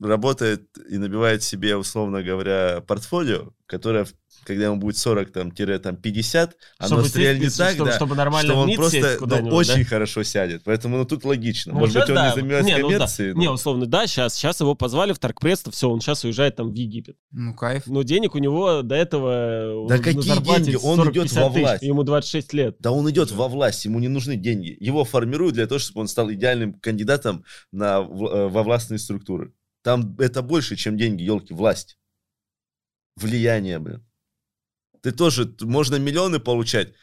работает и набивает себе, условно говоря, портфолио, которое когда ему будет 40, там, тире, там, 50, оно Чтобы стрельнет сесть, так, чтобы- да, чтобы нормально что он просто ну, очень да? хорошо сядет. Поэтому ну, тут логично. Ну, Может быть, щас он да. не занимается Не, ну да. коммерцией. но- Не, условно, да, сейчас, сейчас его позвали в Торгпресс, все, он сейчас уезжает там в Египет. Ну, кайф. Но денег у него до этого... Да на какие деньги? Он 40-50 идет во тысяч, власть. Ему 26 лет. Да он идет во власть, ему не нужны деньги. Его формируют для того, чтобы он стал идеальным кандидатом на, в- э, во властные структуры. Там это больше, чем деньги, елки, власть. Влияние, блин. Ты тоже, можно миллионы получать,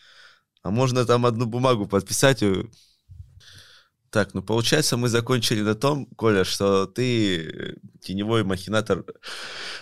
а можно там одну бумагу подписать. Так, ну получается, мы закончили на том, Коля, что ты э, теневой махинатор.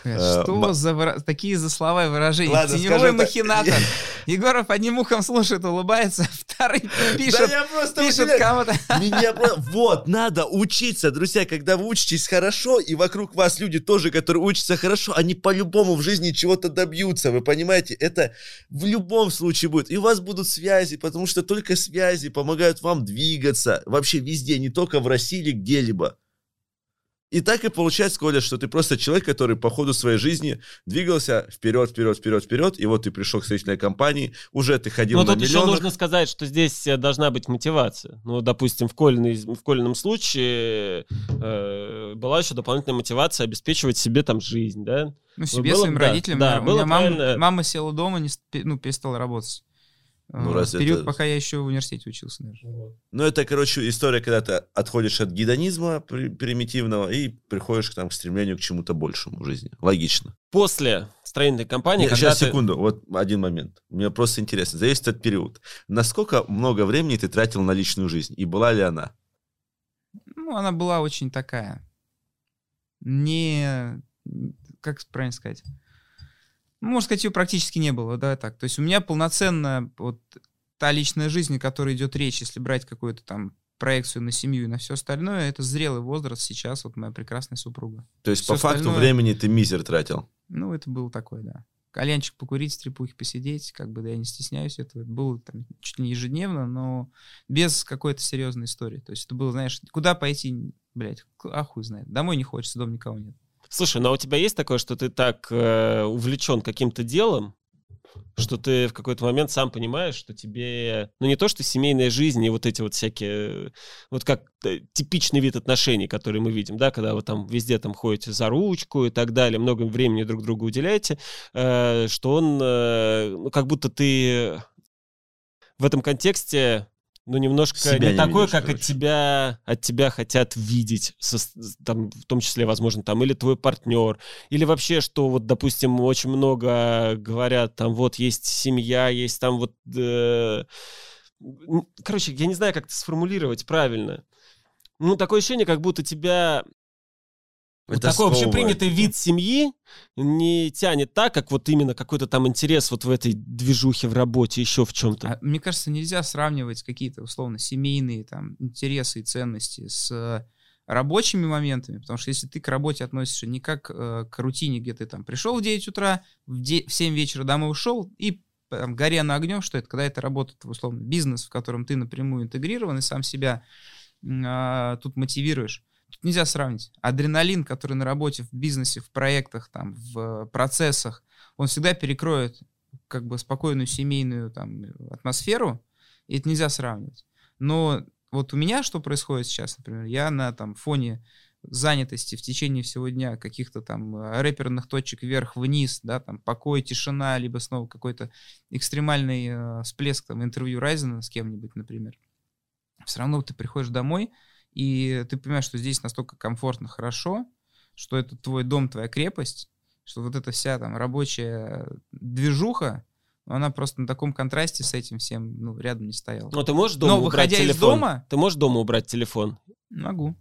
Э, Что ма- за выра- такие за слова и выражения? Ладно, Теневой махинатор. (laughs) Егоров одним ухом слушает, улыбается, (laughs) второй Да пишет, я просто пишет кому-то. (laughs) Меня Вот, надо учиться, друзья. Когда вы учитесь хорошо, и вокруг вас люди тоже, которые учатся хорошо, они по-любому в жизни чего-то добьются. Вы понимаете? Это в любом случае будет. И у вас будут связи, потому что только связи помогают вам двигаться. Вообще везде, не только в России или где-либо. И так и получается, Коля, что ты просто человек, который по ходу своей жизни двигался вперед, вперед, вперед, вперед, и вот ты пришел к строительной компании, уже ты ходил Но на тут еще миллионах. нужно сказать, что здесь э, должна быть мотивация. Ну, допустим, в, Колиной, в Колином случае э, была еще дополнительная мотивация обеспечивать себе там жизнь, да? Ну, себе, Было- своим да, родителям. да, У меня было мама, правильно. мама села дома, не, ну, перестала работать. Ну, разве в период, это- пока я еще в университете учился. даже. Ну, это, короче, история, когда ты отходишь от гедонизма при- примитивного и приходишь к, там, к стремлению к чему-то большему в жизни. Логично. После строительной компании, Нет, когда сейчас, ты- секунду, вот один момент. Мне просто интересно. Зависит от периода. Насколько много времени ты тратил на личную жизнь? И была ли она? Ну, она была очень такая. Не... Как правильно сказать? Ну, можно сказать, ее практически не было, да, так. То есть у меня полноценно вот та личная жизнь, о которой идет речь, если брать какую-то там проекцию на семью и на все остальное, это зрелый возраст сейчас, вот моя прекрасная супруга. То есть, Всё по факту, времени ты мизер тратил. Ну, это было такое, да. Кальянчик покурить, стрепухи посидеть, как бы, да, я не стесняюсь этого. Это было там чуть ли не ежедневно, но без какой-то серьезной истории. То есть это было, знаешь, куда пойти, блядь, а хуй знает. Домой не хочется, дома никого нет. Слушай, ну а у тебя есть такое, что ты так э, увлечен каким-то делом, что ты в какой-то момент сам понимаешь, что тебе, ну не то, что семейная жизнь и вот эти вот всякие, вот как э, типичный вид отношений, которые мы видим, да, когда вы там везде там ходите за ручку и так далее, много времени друг другу уделяете, э, что он, э, ну как будто ты в этом контексте ну, немножко Себя не, не видишь, как от короче. тебя, от тебя хотят видеть, со- там, в том числе, возможно, там, или твой партнер, или вообще, что вот, допустим, очень много говорят, там, вот есть семья, есть там вот... э, короче, я не знаю, как это сформулировать правильно. Ну, такое ощущение, как будто тебя вот Это такой общепринятый вид семьи не тянет так, как вот именно какой-то там интерес вот в этой движухе в работе, еще в чем-то. А, мне кажется, нельзя сравнивать какие-то, условно, семейные там интересы и ценности с э, рабочими моментами, потому что если ты к работе относишься не как э, к рутине, где ты там пришел в 9 утра, в, де- в 7 вечера домой ушел, и там, горя на огнем, что это, когда это работает, условно, бизнес, в котором ты напрямую интегрирован и сам себя а, тут мотивируешь. Нельзя сравнить. Адреналин, который на работе, в бизнесе, в проектах, там, в э, процессах, он всегда перекроет как бы спокойную семейную там атмосферу, и это нельзя сравнивать. Но вот у меня что происходит сейчас, например, я на там фоне занятости в течение всего дня каких-то там рэперных точек вверх-вниз, да, там покой, тишина, либо снова какой-то экстремальный э, всплеск там интервью Райзена с кем-нибудь, например. Все равно ты приходишь домой, и ты понимаешь, что здесь настолько комфортно, хорошо, что это твой дом, твоя крепость, что вот эта вся там рабочая движуха, она просто на таком контрасте с этим всем ну, рядом не стояла. Ну, ты можешь дома Но, убрать выходя из телефон? дома- Ты можешь дома убрать телефон? Могу.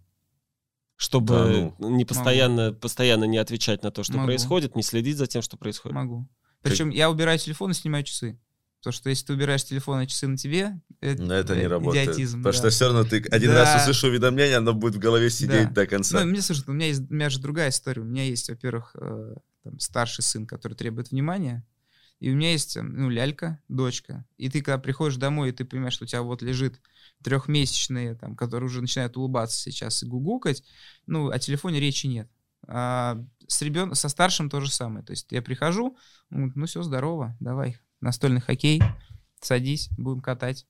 Чтобы Да, не постоянно, постоянно не отвечать на то, что Могу. происходит, не следить за тем, что происходит. Могу. Причем я убираю телефон и снимаю часы. Потому что если ты убираешь телефон и часы на тебе, это, Но это не э, работает. идиотизм, потому да. что все равно ты один Да. раз услышишь уведомление, оно будет в голове сидеть Да. до конца. Ну, мне, слушай, у меня, есть, у меня же другая история. У меня есть, во-первых, э, там, старший сын, который требует внимания, и у меня есть, э, ну, лялька, дочка. И ты, когда приходишь домой, и ты понимаешь, что у тебя вот лежит трехмесячные, там, которые уже начинают улыбаться сейчас и гугукать, ну, о телефоне речи нет. А с ребен... со старшим то же самое. То есть я прихожу, ну все, здорово, давай, настольный хоккей, садись, будем катать.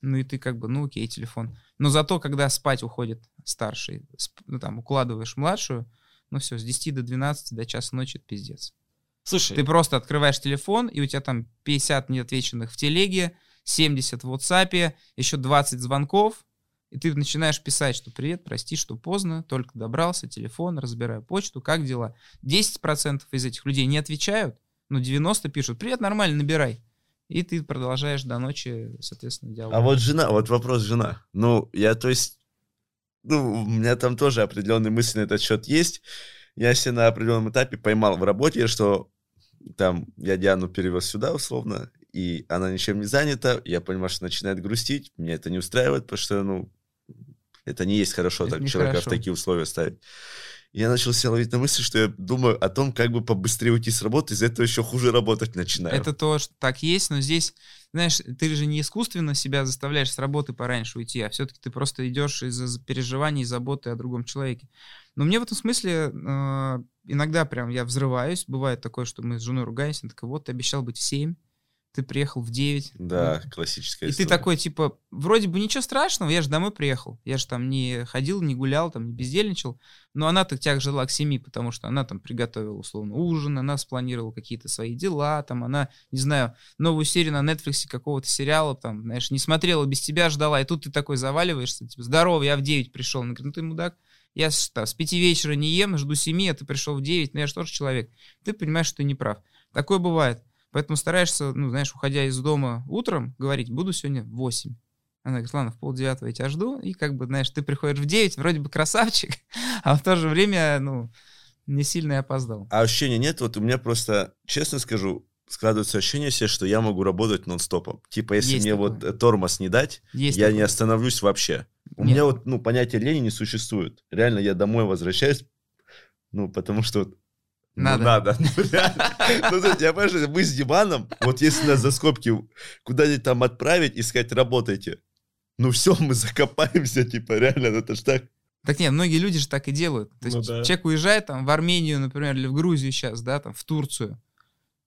Ну и ты как бы, ну окей, телефон. Но зато, когда спать уходит старший, ну там укладываешь младшую, ну все, с 10 до 12 до часа ночи это пиздец. Слушай, Ты просто открываешь телефон, и у тебя там 50 неотвеченных в телеге, 70 в WhatsApp, еще 20 звонков, и ты начинаешь писать, что привет, прости, что поздно, только добрался, телефон, разбираю почту, как дела? 10% из этих людей не отвечают, но 90 пишут, привет, нормально, набирай. И ты продолжаешь до ночи, соответственно, диалог. А вот жена, вот вопрос жена. Ну, я, то есть, ну, у меня там тоже определенные мысли на этот счет есть. Я себе на определенном этапе поймал в работе, что там я Диану перевез сюда условно, и она ничем не занята, я понимаю, что начинает грустить, меня это не устраивает, потому что, ну, это не есть хорошо Это так человека хорошо. в такие условия ставить. Я начал себя ловить на мысли, что я думаю о том, как бы побыстрее уйти с работы, из-за этого еще хуже работать начинаю. Это то, что так есть, но здесь, знаешь, ты же не искусственно себя заставляешь с работы пораньше уйти, а все-таки ты просто идешь из-за переживаний и заботы о другом человеке. Но мне в этом смысле э, иногда прям я взрываюсь. Бывает такое, что мы с женой ругаемся. Она такая, вот, ты обещал быть в 7, ты приехал в 9. Да, классическая И ты история. такой, типа, вроде бы ничего страшного, я же домой приехал. Я же там не ходил, не гулял, там не бездельничал. Но она-то тяг жила к семи, потому что она там приготовила, условно, ужин, она спланировала какие-то свои дела, там она, не знаю, новую серию на Netflix какого-то сериала, там, знаешь, не смотрела, без тебя ждала, и тут ты такой заваливаешься, типа, здорово, я в 9 пришел. Она говорит, ну ты мудак, я с, там, с 5 вечера не ем, жду 7, а ты пришел в 9, ну я же тоже человек. Ты понимаешь, что ты не прав. Такое бывает. Поэтому стараешься, ну, знаешь, уходя из дома утром, говорить, буду сегодня в 8. Она говорит, ладно, в полдевятого я тебя жду. И как бы, знаешь, ты приходишь в 9, вроде бы красавчик, (laughs) а в то же время, ну, не сильно и опоздал. А ощущения нет? Вот у меня просто, честно скажу, складывается ощущение себе, что я могу работать нон-стопом. Типа, если Есть мне такое. вот тормоз не дать, Есть я такое. не остановлюсь вообще. У Нет. меня вот, ну, понятия лени не существует. Реально, я домой возвращаюсь, ну, потому что... вот, ну, Надо. надо. (laughs) Ну, реально. Ну, то есть, я понимаю, что мы с Диманом, вот если нас за скобки куда-нибудь там отправить и сказать, работайте, ну все, мы закопаемся, типа, реально, ну, это ж так. Так нет, многие люди же так и делают. То есть Ну да. человек уезжает там в Армению, например, или в Грузию сейчас, да, там в Турцию,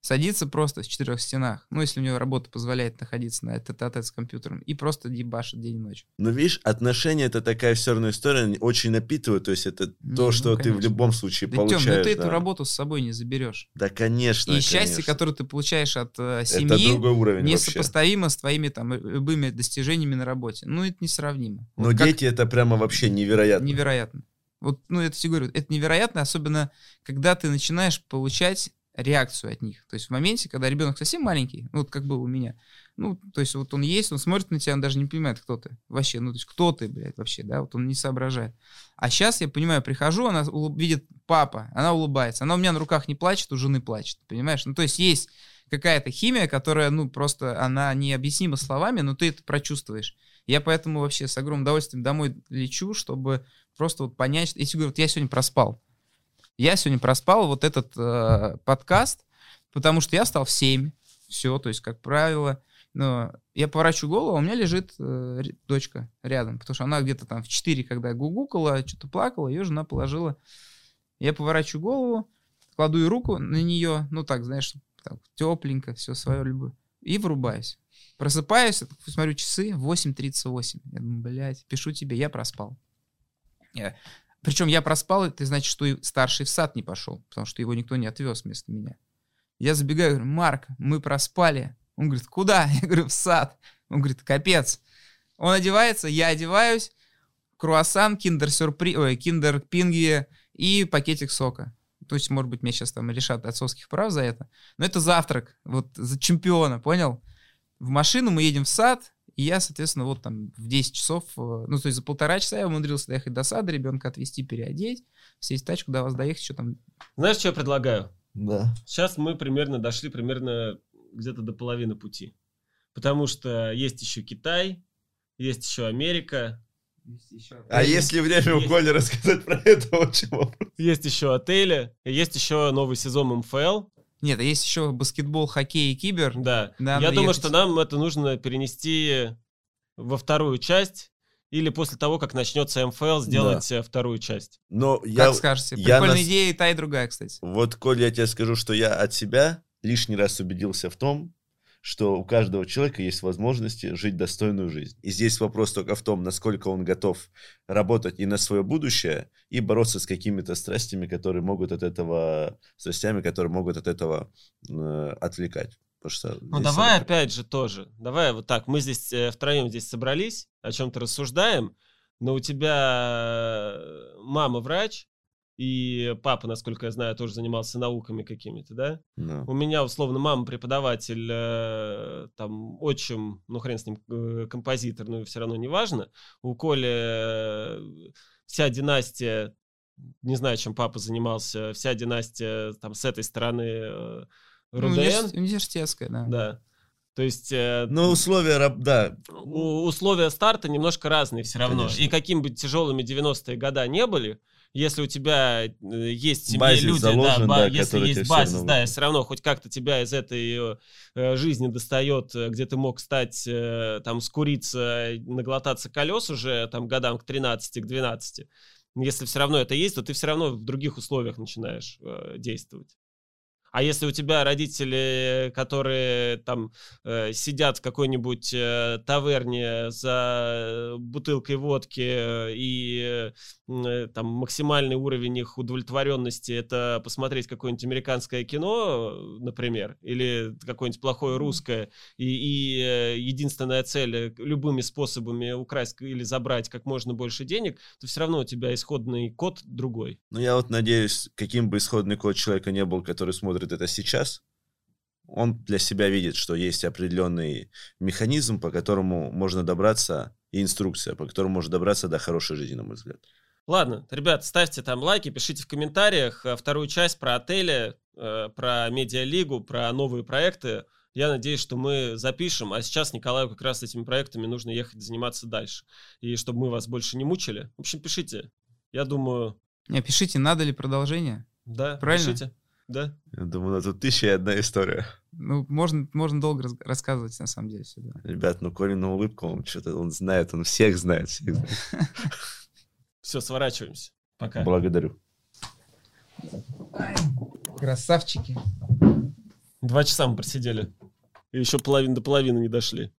садится просто в четырех стенах, ну, если у него работа позволяет находиться на этот тет с компьютером, и просто дебашит день и ночь. Но видишь, отношения это такая все равно история, они очень напитывают, то есть это Не, то, ну, что ты в конечно. любом случае Да, получаешь. ну ты эту да. работу с собой не заберешь. Да, конечно. и счастье, конечно. которое ты получаешь от э, Это семьи, другой уровень вообще. несопоставимо с твоими там любыми достижениями на работе. Ну, это несравнимо. Но Вот как дети это прямо вообще невероятно. невероятно. Вот, ну, это тебе говорю, это невероятно, особенно когда ты начинаешь получать реакцию от них. То есть в моменте, когда ребенок совсем маленький, ну, вот как был у меня, ну, то есть вот он есть, он смотрит на тебя, он даже не понимает, кто ты вообще, ну, то есть кто ты, блядь, вообще, да, вот он не соображает. А сейчас я понимаю, прихожу, она улыб- видит папа, она улыбается, она у меня на руках не плачет, у жены плачет, понимаешь? Ну, то есть есть какая-то химия, которая, ну, просто она необъяснима словами, но ты это прочувствуешь. Я поэтому вообще с огромным удовольствием домой лечу, чтобы просто вот понять, если говорю, вот я сегодня проспал. Я сегодня проспал вот этот э, подкаст, потому что я встал в 7. Все, то есть, как правило. Но я поворачиваю голову, а у меня лежит э, дочка рядом, потому что она где-то там в 4, когда гугукала, что-то плакала, ее жена положила. Я поворачиваю голову, кладу ей руку на нее, ну так, знаешь, так, тепленько, все свое люблю, и врубаюсь. Просыпаюсь, смотрю часы, 8.38. Я думаю, блядь, пишу тебе, я проспал. Я- Причем я проспал, это значит, что и старший в сад не пошел, потому что его никто не отвез вместо меня. Я забегаю, говорю, Марк, мы проспали. Он говорит, куда? (laughs) Я говорю, в сад. Он говорит, капец. Он одевается, я одеваюсь, круассан, киндер сюрприз, ой, киндер пинги и пакетик сока. То есть, может быть, меня сейчас там лишат отцовских прав за это. Но это завтрак, вот за чемпиона, понял? В машину мы едем в сад, и я, соответственно, вот там в 10 часов, э, ну, то есть за полтора часа я умудрился доехать до сада, ребенка отвезти, переодеть, сесть в тачку, до вас доехать, что там. Знаешь, что я предлагаю? Да. Сейчас мы примерно дошли примерно где-то до половины пути. Потому что есть еще Китай, есть еще Америка, А если время у Есть. Коли рассказать про это, очень вопрос. есть еще отели, есть еще новый сезон МФЛ. Нет, а есть еще баскетбол, хоккей и кибер. Да. Надо Я думаю, ехать. что нам это нужно перенести во вторую часть. или после того, как начнется МФЛ, сделать э, вторую часть? Но я, Как скажете. я Прикольная нас- идея и та, и другая, кстати. вот, Коль, я тебе скажу, что я от себя лишний раз убедился в том, что у каждого человека есть возможности жить достойную жизнь. И здесь вопрос только в том, насколько он готов работать и на свое будущее, и бороться с какими-то страстями, которые могут от этого, страстями, которые могут от этого э, отвлекать. Потому что Ну давай это- опять же тоже. Давай вот так. Мы здесь э, втроем здесь собрались, о чем-то рассуждаем, но у тебя э, мама врач, и папа, насколько я знаю, тоже занимался науками какими-то, да? Да. У меня, условно, мама преподаватель, э, там, отчим, ну, хрен с ним, э, композитор, но все равно не важно. У Коли э, вся династия, не знаю, чем папа занимался, вся династия там с этой стороны э, Ну, РУДН, универс- Университетская, да. да. То есть э, Но условия, раб- да, условия старта немножко разные все равно. Конечно. И каким бы тяжелыми 90-е года не были, если у тебя э, есть в семье Базис люди, заложен, да, да, если есть базис, равно да, все равно хоть как-то тебя из этой э, э, жизни достает, э, где ты мог стать, э, там, скуриться, наглотаться колес уже, там, годам к 13, к 12. Если все равно это есть, то ты все равно в других условиях начинаешь э, действовать. А если у тебя родители, которые там э, сидят в какой-нибудь э, таверне за бутылкой водки э, и э, там максимальный уровень их удовлетворенности это посмотреть какое-нибудь американское кино, например, или какое-нибудь плохое русское, и, и, э, единственная цель любыми способами украсть или забрать как можно больше денег, то все равно у тебя исходный код другой. Но я вот надеюсь, каким бы исходный код человека не был, который смотрит это сейчас, он для себя видит, что есть определенный механизм, по которому можно добраться, и инструкция, по которому можно добраться до хорошей жизни, на мой взгляд. Ладно, ребят, ставьте там лайки, пишите в комментариях э, вторую часть про отели, э, про медиалигу, про новые проекты. Я надеюсь, что мы запишем, а сейчас Николаю как раз этими проектами нужно ехать заниматься дальше. И чтобы мы вас больше не мучили. В общем, пишите. Я думаю, Не, пишите, надо ли продолжение. да, Правильно? пишите. Да. Я думаю, на тут тысяча и одна история. Ну, можно, можно долго раз- рассказывать, на самом деле, сюда. Ребят, ну Колина улыбка, он что-то, он знает, он всех знает, всех знает. (laughs) Все, сворачиваемся. Пока. Благодарю. Красавчики. Два часа мы просидели. И еще половину до половины не дошли.